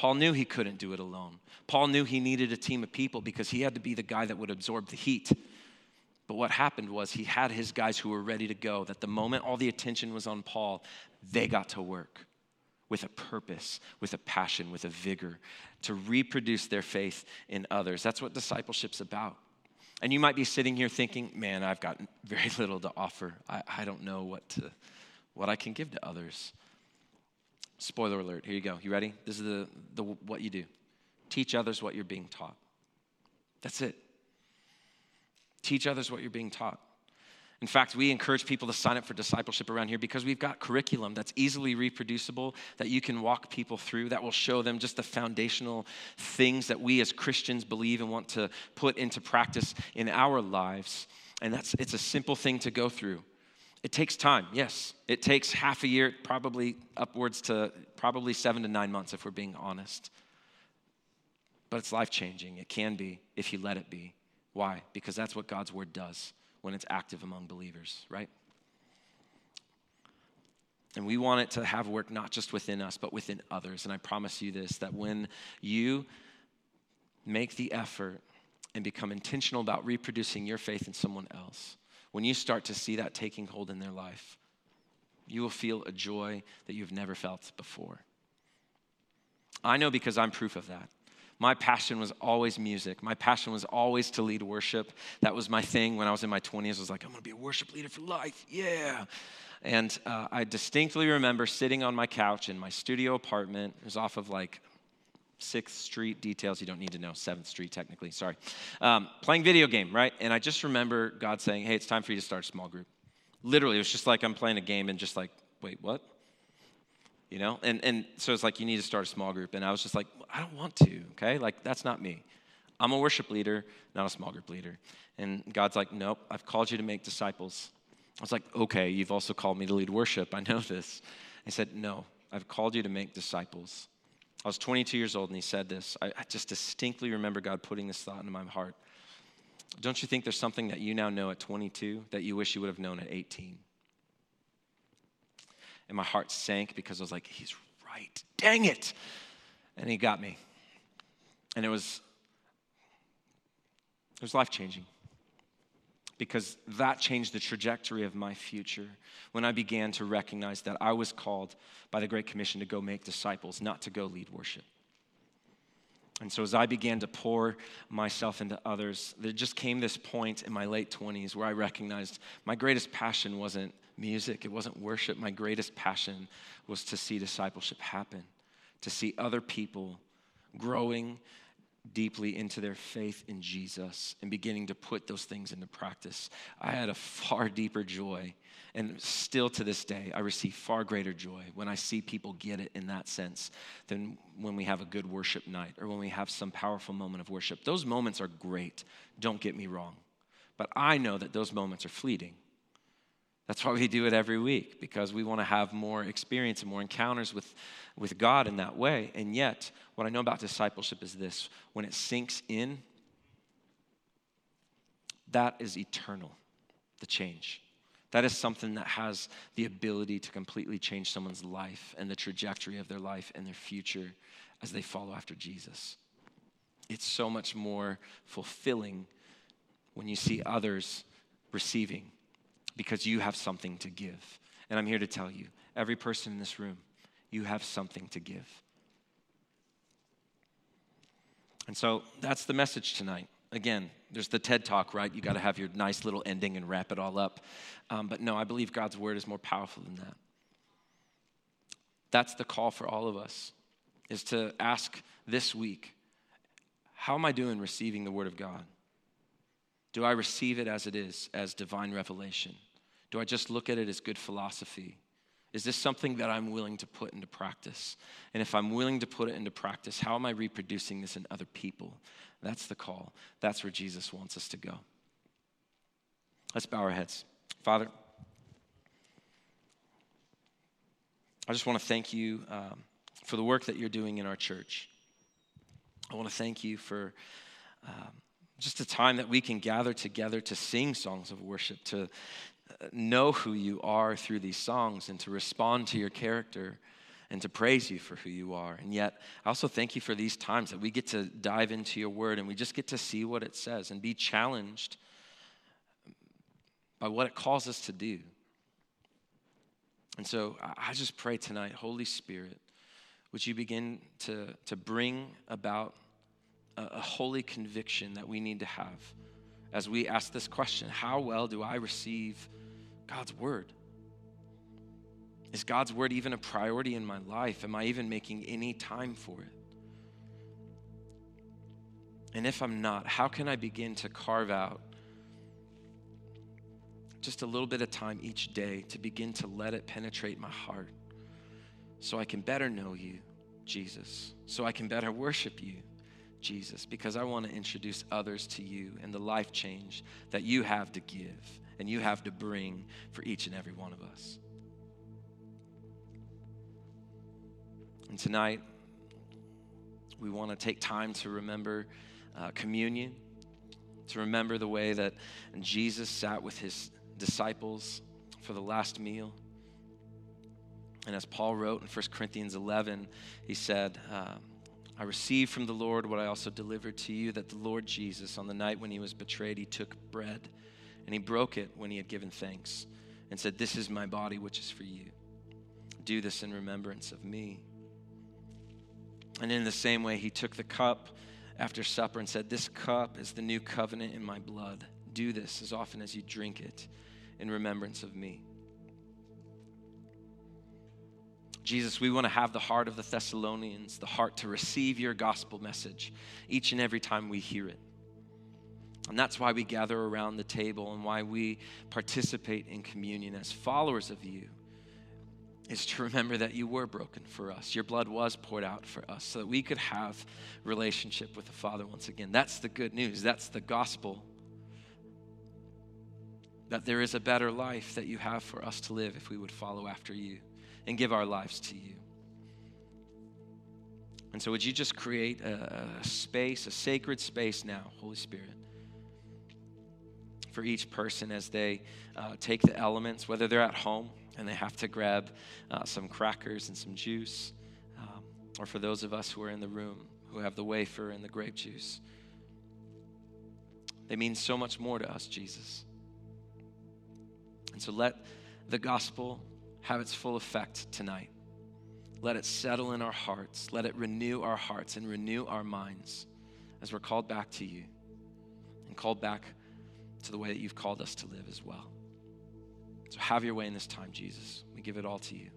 Paul knew he couldn't do it alone. Paul knew he needed a team of people because he had to be the guy that would absorb the heat but what happened was he had his guys who were ready to go, that the moment all the attention was on Paul, they got to work with a purpose, with a passion, with a vigor to reproduce their faith in others. That's what discipleship's about. And you might be sitting here thinking, man, I've got very little to offer. I, I don't know what, to, what I can give to others. Spoiler alert, here you go. You ready? This is the, the, what you do teach others what you're being taught. That's it. Teach others what you're being taught. In fact, we encourage people to sign up for discipleship around here because we've got curriculum that's easily reproducible, that you can walk people through, that will show them just the foundational things that we as Christians believe and want to put into practice in our lives. And that's it's a simple thing to go through. It takes time, yes. It takes half a year, probably upwards to probably seven to nine months if we're being honest. But it's life changing. It can be if you let it be. Why? Because that's what God's word does when it's active among believers, right? And we want it to have work not just within us, but within others. And I promise you this that when you make the effort and become intentional about reproducing your faith in someone else, when you start to see that taking hold in their life, you will feel a joy that you've never felt before. I know because I'm proof of that. My passion was always music. My passion was always to lead worship. That was my thing when I was in my 20s. I was like, I'm gonna be a worship leader for life. Yeah. And uh, I distinctly remember sitting on my couch in my studio apartment. It was off of like 6th Street, details you don't need to know, 7th Street technically, sorry. Um, playing video game, right? And I just remember God saying, hey, it's time for you to start a small group. Literally, it was just like I'm playing a game and just like, wait, what? You know? And, and so it's like, you need to start a small group. And I was just like, I don't want to, okay? Like, that's not me. I'm a worship leader, not a small group leader. And God's like, nope, I've called you to make disciples. I was like, okay, you've also called me to lead worship. I know this. He said, no, I've called you to make disciples. I was 22 years old and he said this. I, I, just distinctly remember God putting this thought into my heart. Don't you think there's something that you now know at 22 that you wish you would have known at 18? And my heart sank because I was like, He's right. Dang it. And he got me. And it was it was life changing because that changed the trajectory of my future when I began to recognize that I was called by the Great Commission to go make disciples, not to go lead worship. And so, as I began to pour myself into others, there just came this point in my late 20s where I recognized my greatest passion wasn't music, it wasn't worship. My greatest passion was to see discipleship happen, to see other people growing deeply into their faith in Jesus and beginning to put those things into practice, I had a far deeper joy. And still to this day, I receive far greater joy when I see people get it in that sense than when we have a good worship night or when we have some powerful moment of worship. Those moments are great, don't get me wrong. But I know that those moments are fleeting. That's why we do it every week, because we want to have more experience and more encounters with, with God in that way. And yet, what I know about discipleship is this when it sinks in, that is eternal, the change. That is something that has the ability to completely change someone's life and the trajectory of their life and their future as they follow after Jesus. It's so much more fulfilling when you see others receiving because you have something to give. And I'm here to tell you every person in this room, you have something to give. And so that's the message tonight. Again, there's the TED talk, right? You got to have your nice little ending and wrap it all up. Um, but no, I believe God's word is more powerful than that. That's the call for all of us, is to ask this week, how am I doing receiving the word of God? Do I receive it as it is, as divine revelation? Do I just look at it as good philosophy? Is this something that I'm willing to put into practice? And if I'm willing to put it into practice, how am I reproducing this in other people? That's the call. That's where Jesus wants us to go. Let's bow our heads. Father, I just want to thank you um, for the work that you're doing in our church. I want to thank you for. Um, just a time that we can gather together to sing songs of worship, to uh, know who you are through these songs, and to respond to your character and to praise you for who you are. And yet, I also thank you for these times that we get to dive into your word and we just get to see what it says and be challenged by what it calls us to do. And so I just pray tonight, Holy Spirit, would you begin to, to bring about a, holy conviction that we need to have as we ask this question How well do I receive God's word? Is God's word even a priority in my life? Am I even making any time for it? And if I'm not, how can I begin to carve out just a little bit of time each day to begin to let it penetrate my heart so I can better know you, Jesus, so I can better worship you, Jesus, because I want to introduce others to you and the life change that you have to give and you have to bring for each and every one of us. And tonight, we want to take time to remember uh, communion, to remember the way that Jesus sat with his disciples for the last meal. And as Paul wrote in 1 Corinthians 11, he said, uh, I received from the Lord what I also delivered to you that the Lord Jesus, on the night when he was betrayed, he took bread and he broke it when he had given thanks and said, This is my body, which is for you. Do this in remembrance of me. And in the same way, he took the cup after supper and said, This cup is the new covenant in my blood. Do this as often as you drink it in remembrance of me. Jesus, we want to have the heart of the Thessalonians, the heart to receive your gospel message each and every time we hear it. And that's why we gather around the table and why we participate in communion as followers of you is to remember that you were broken for us. Your blood was poured out for us so that we could have relationship with the Father once again. That's the good news. That's the gospel. That there is a better life that you have for us to live if we would follow after you and give our lives to you. And so, would you just create a, a space, a sacred space now, Holy Spirit, for each person as they uh, take the elements, whether they're at home and they have to grab uh, some crackers and some juice, um, or for those of us who are in the room who have the wafer and the grape juice. They mean so much more to us, Jesus. And so let the gospel have its full effect tonight. Let it settle in our hearts. Let it renew our hearts and renew our minds as we're called back to you and called back to the way that you've called us to live as well. So have your way in this time, Jesus. We give it all to you.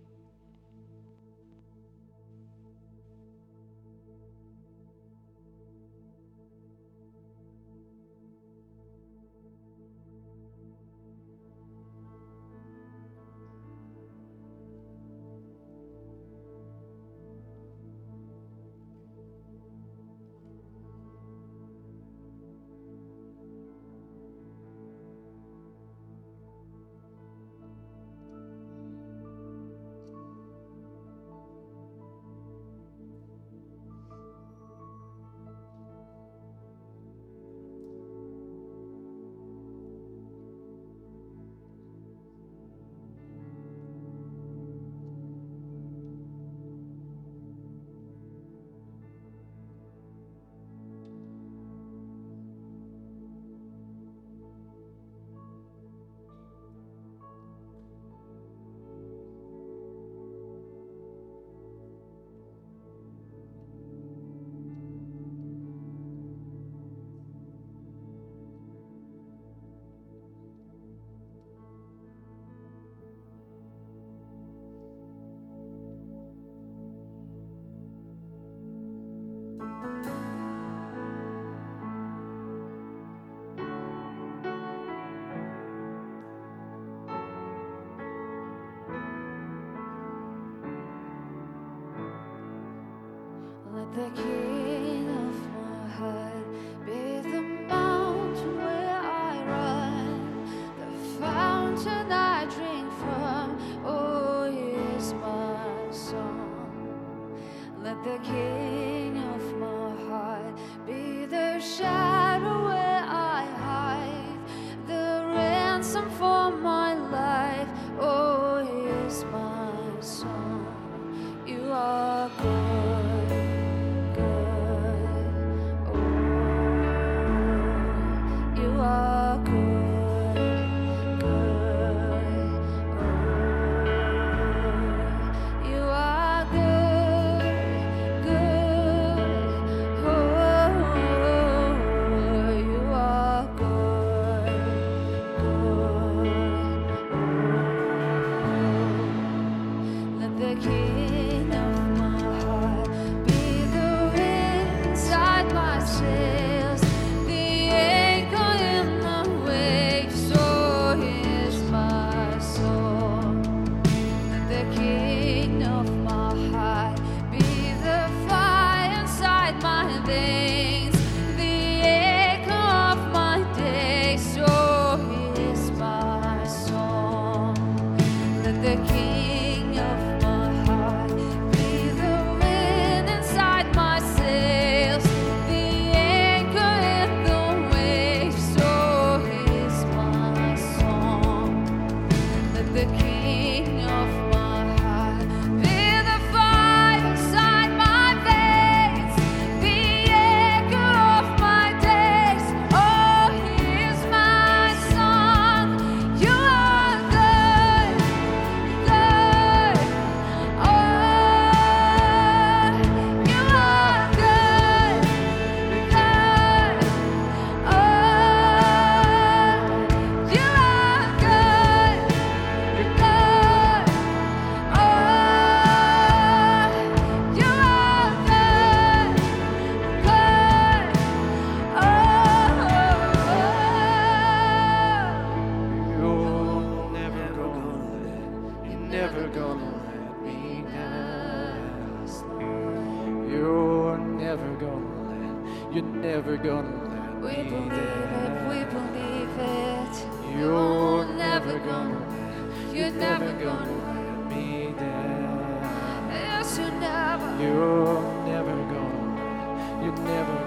You're never gonna, you're never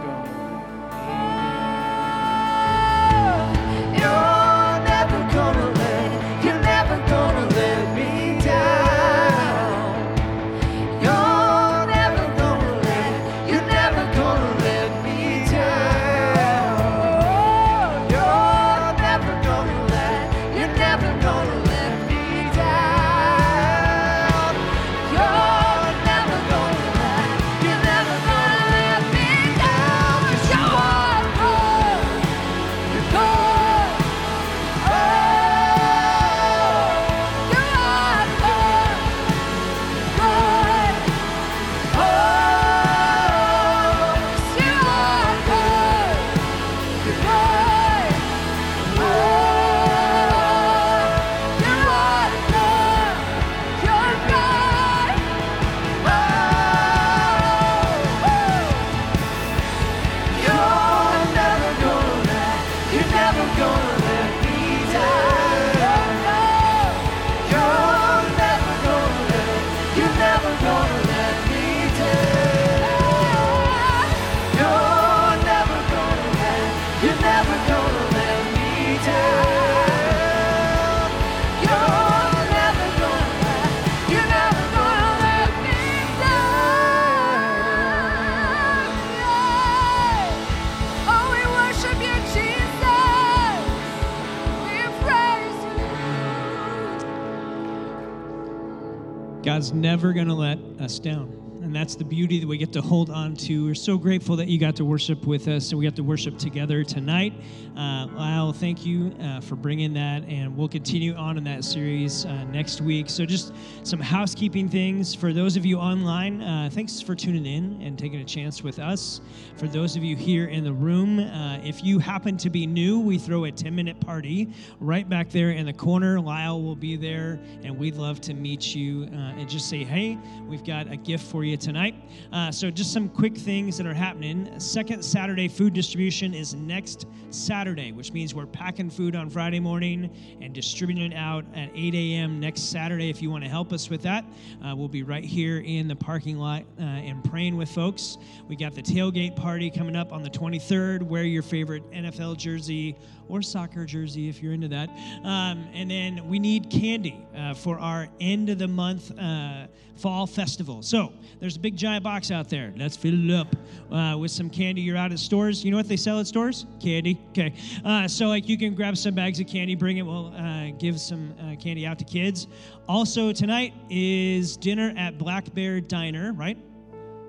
God's never going to let us down. That's the beauty that we get to hold on to. We're so grateful that you got to worship with us and we got to worship together tonight. Uh, Lyle, thank you uh, for bringing that. And we'll continue on in that series uh, next week. So, just some housekeeping things. For those of you online, uh, thanks for tuning in and taking a chance with us. For those of you here in the room, uh, if you happen to be new, we throw a 10 minute party right back there in the corner. Lyle will be there, and we'd love to meet you uh, and just say, hey, we've got a gift for you tonight. Uh, so, just some quick things that are happening. Second Saturday food distribution is next Saturday, which means we're packing food on Friday morning and distributing it out at 8 a.m. next Saturday. If you want to help us with that, uh, we'll be right here in the parking lot uh, and praying with folks. We got the tailgate party coming up on the 23rd. Wear your favorite NFL jersey or soccer jersey if you're into that. Um, and then we need candy uh, for our end of the month uh, fall festival. So there's a big giant box out there. Let's fill it up uh, with some candy. You're out at stores. You know what they sell at stores? Candy. Okay. Uh, so like you can grab some bags of candy, bring it. We'll uh, give some uh, candy out to kids. Also tonight is dinner at Black Bear Diner, right?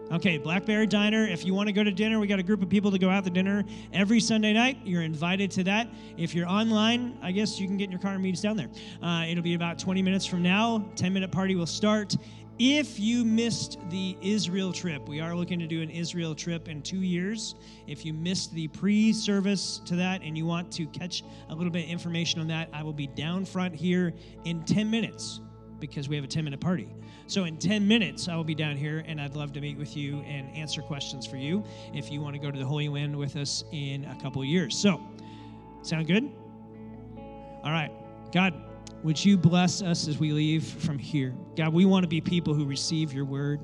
Okay, Blackberry Diner. If you want to go to dinner, we got a group of people to go out to dinner every Sunday night. You're invited to that. If you're online, I guess you can get in your car and meet us down there. Uh, it'll be about 20 minutes from now. 10 minute party will start. If you missed the Israel trip, we are looking to do an Israel trip in two years. If you missed the pre service to that and you want to catch a little bit of information on that, I will be down front here in 10 minutes because we have a 10 minute party. So, in 10 minutes, I will be down here and I'd love to meet with you and answer questions for you if you want to go to the Holy Land with us in a couple years. So, sound good? All right. God, would you bless us as we leave from here? God, we want to be people who receive your word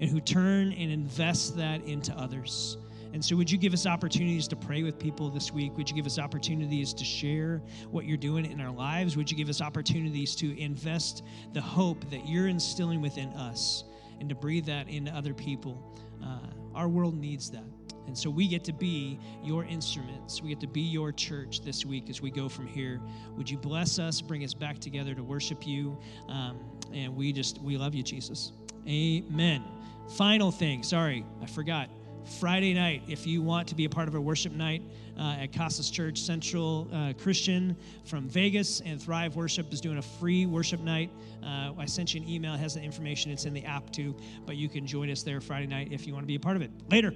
and who turn and invest that into others. And so, would you give us opportunities to pray with people this week? Would you give us opportunities to share what you're doing in our lives? Would you give us opportunities to invest the hope that you're instilling within us and to breathe that into other people? Uh, our world needs that. And so we get to be your instruments. We get to be your church this week as we go from here. Would you bless us, bring us back together to worship you? Um, and we just, we love you, Jesus. Amen. Final thing, sorry, I forgot. Friday night, if you want to be a part of a worship night uh, at Casas Church Central uh, Christian from Vegas, and Thrive Worship is doing a free worship night. Uh, I sent you an email, it has the information, it's in the app too, but you can join us there Friday night if you want to be a part of it. Later.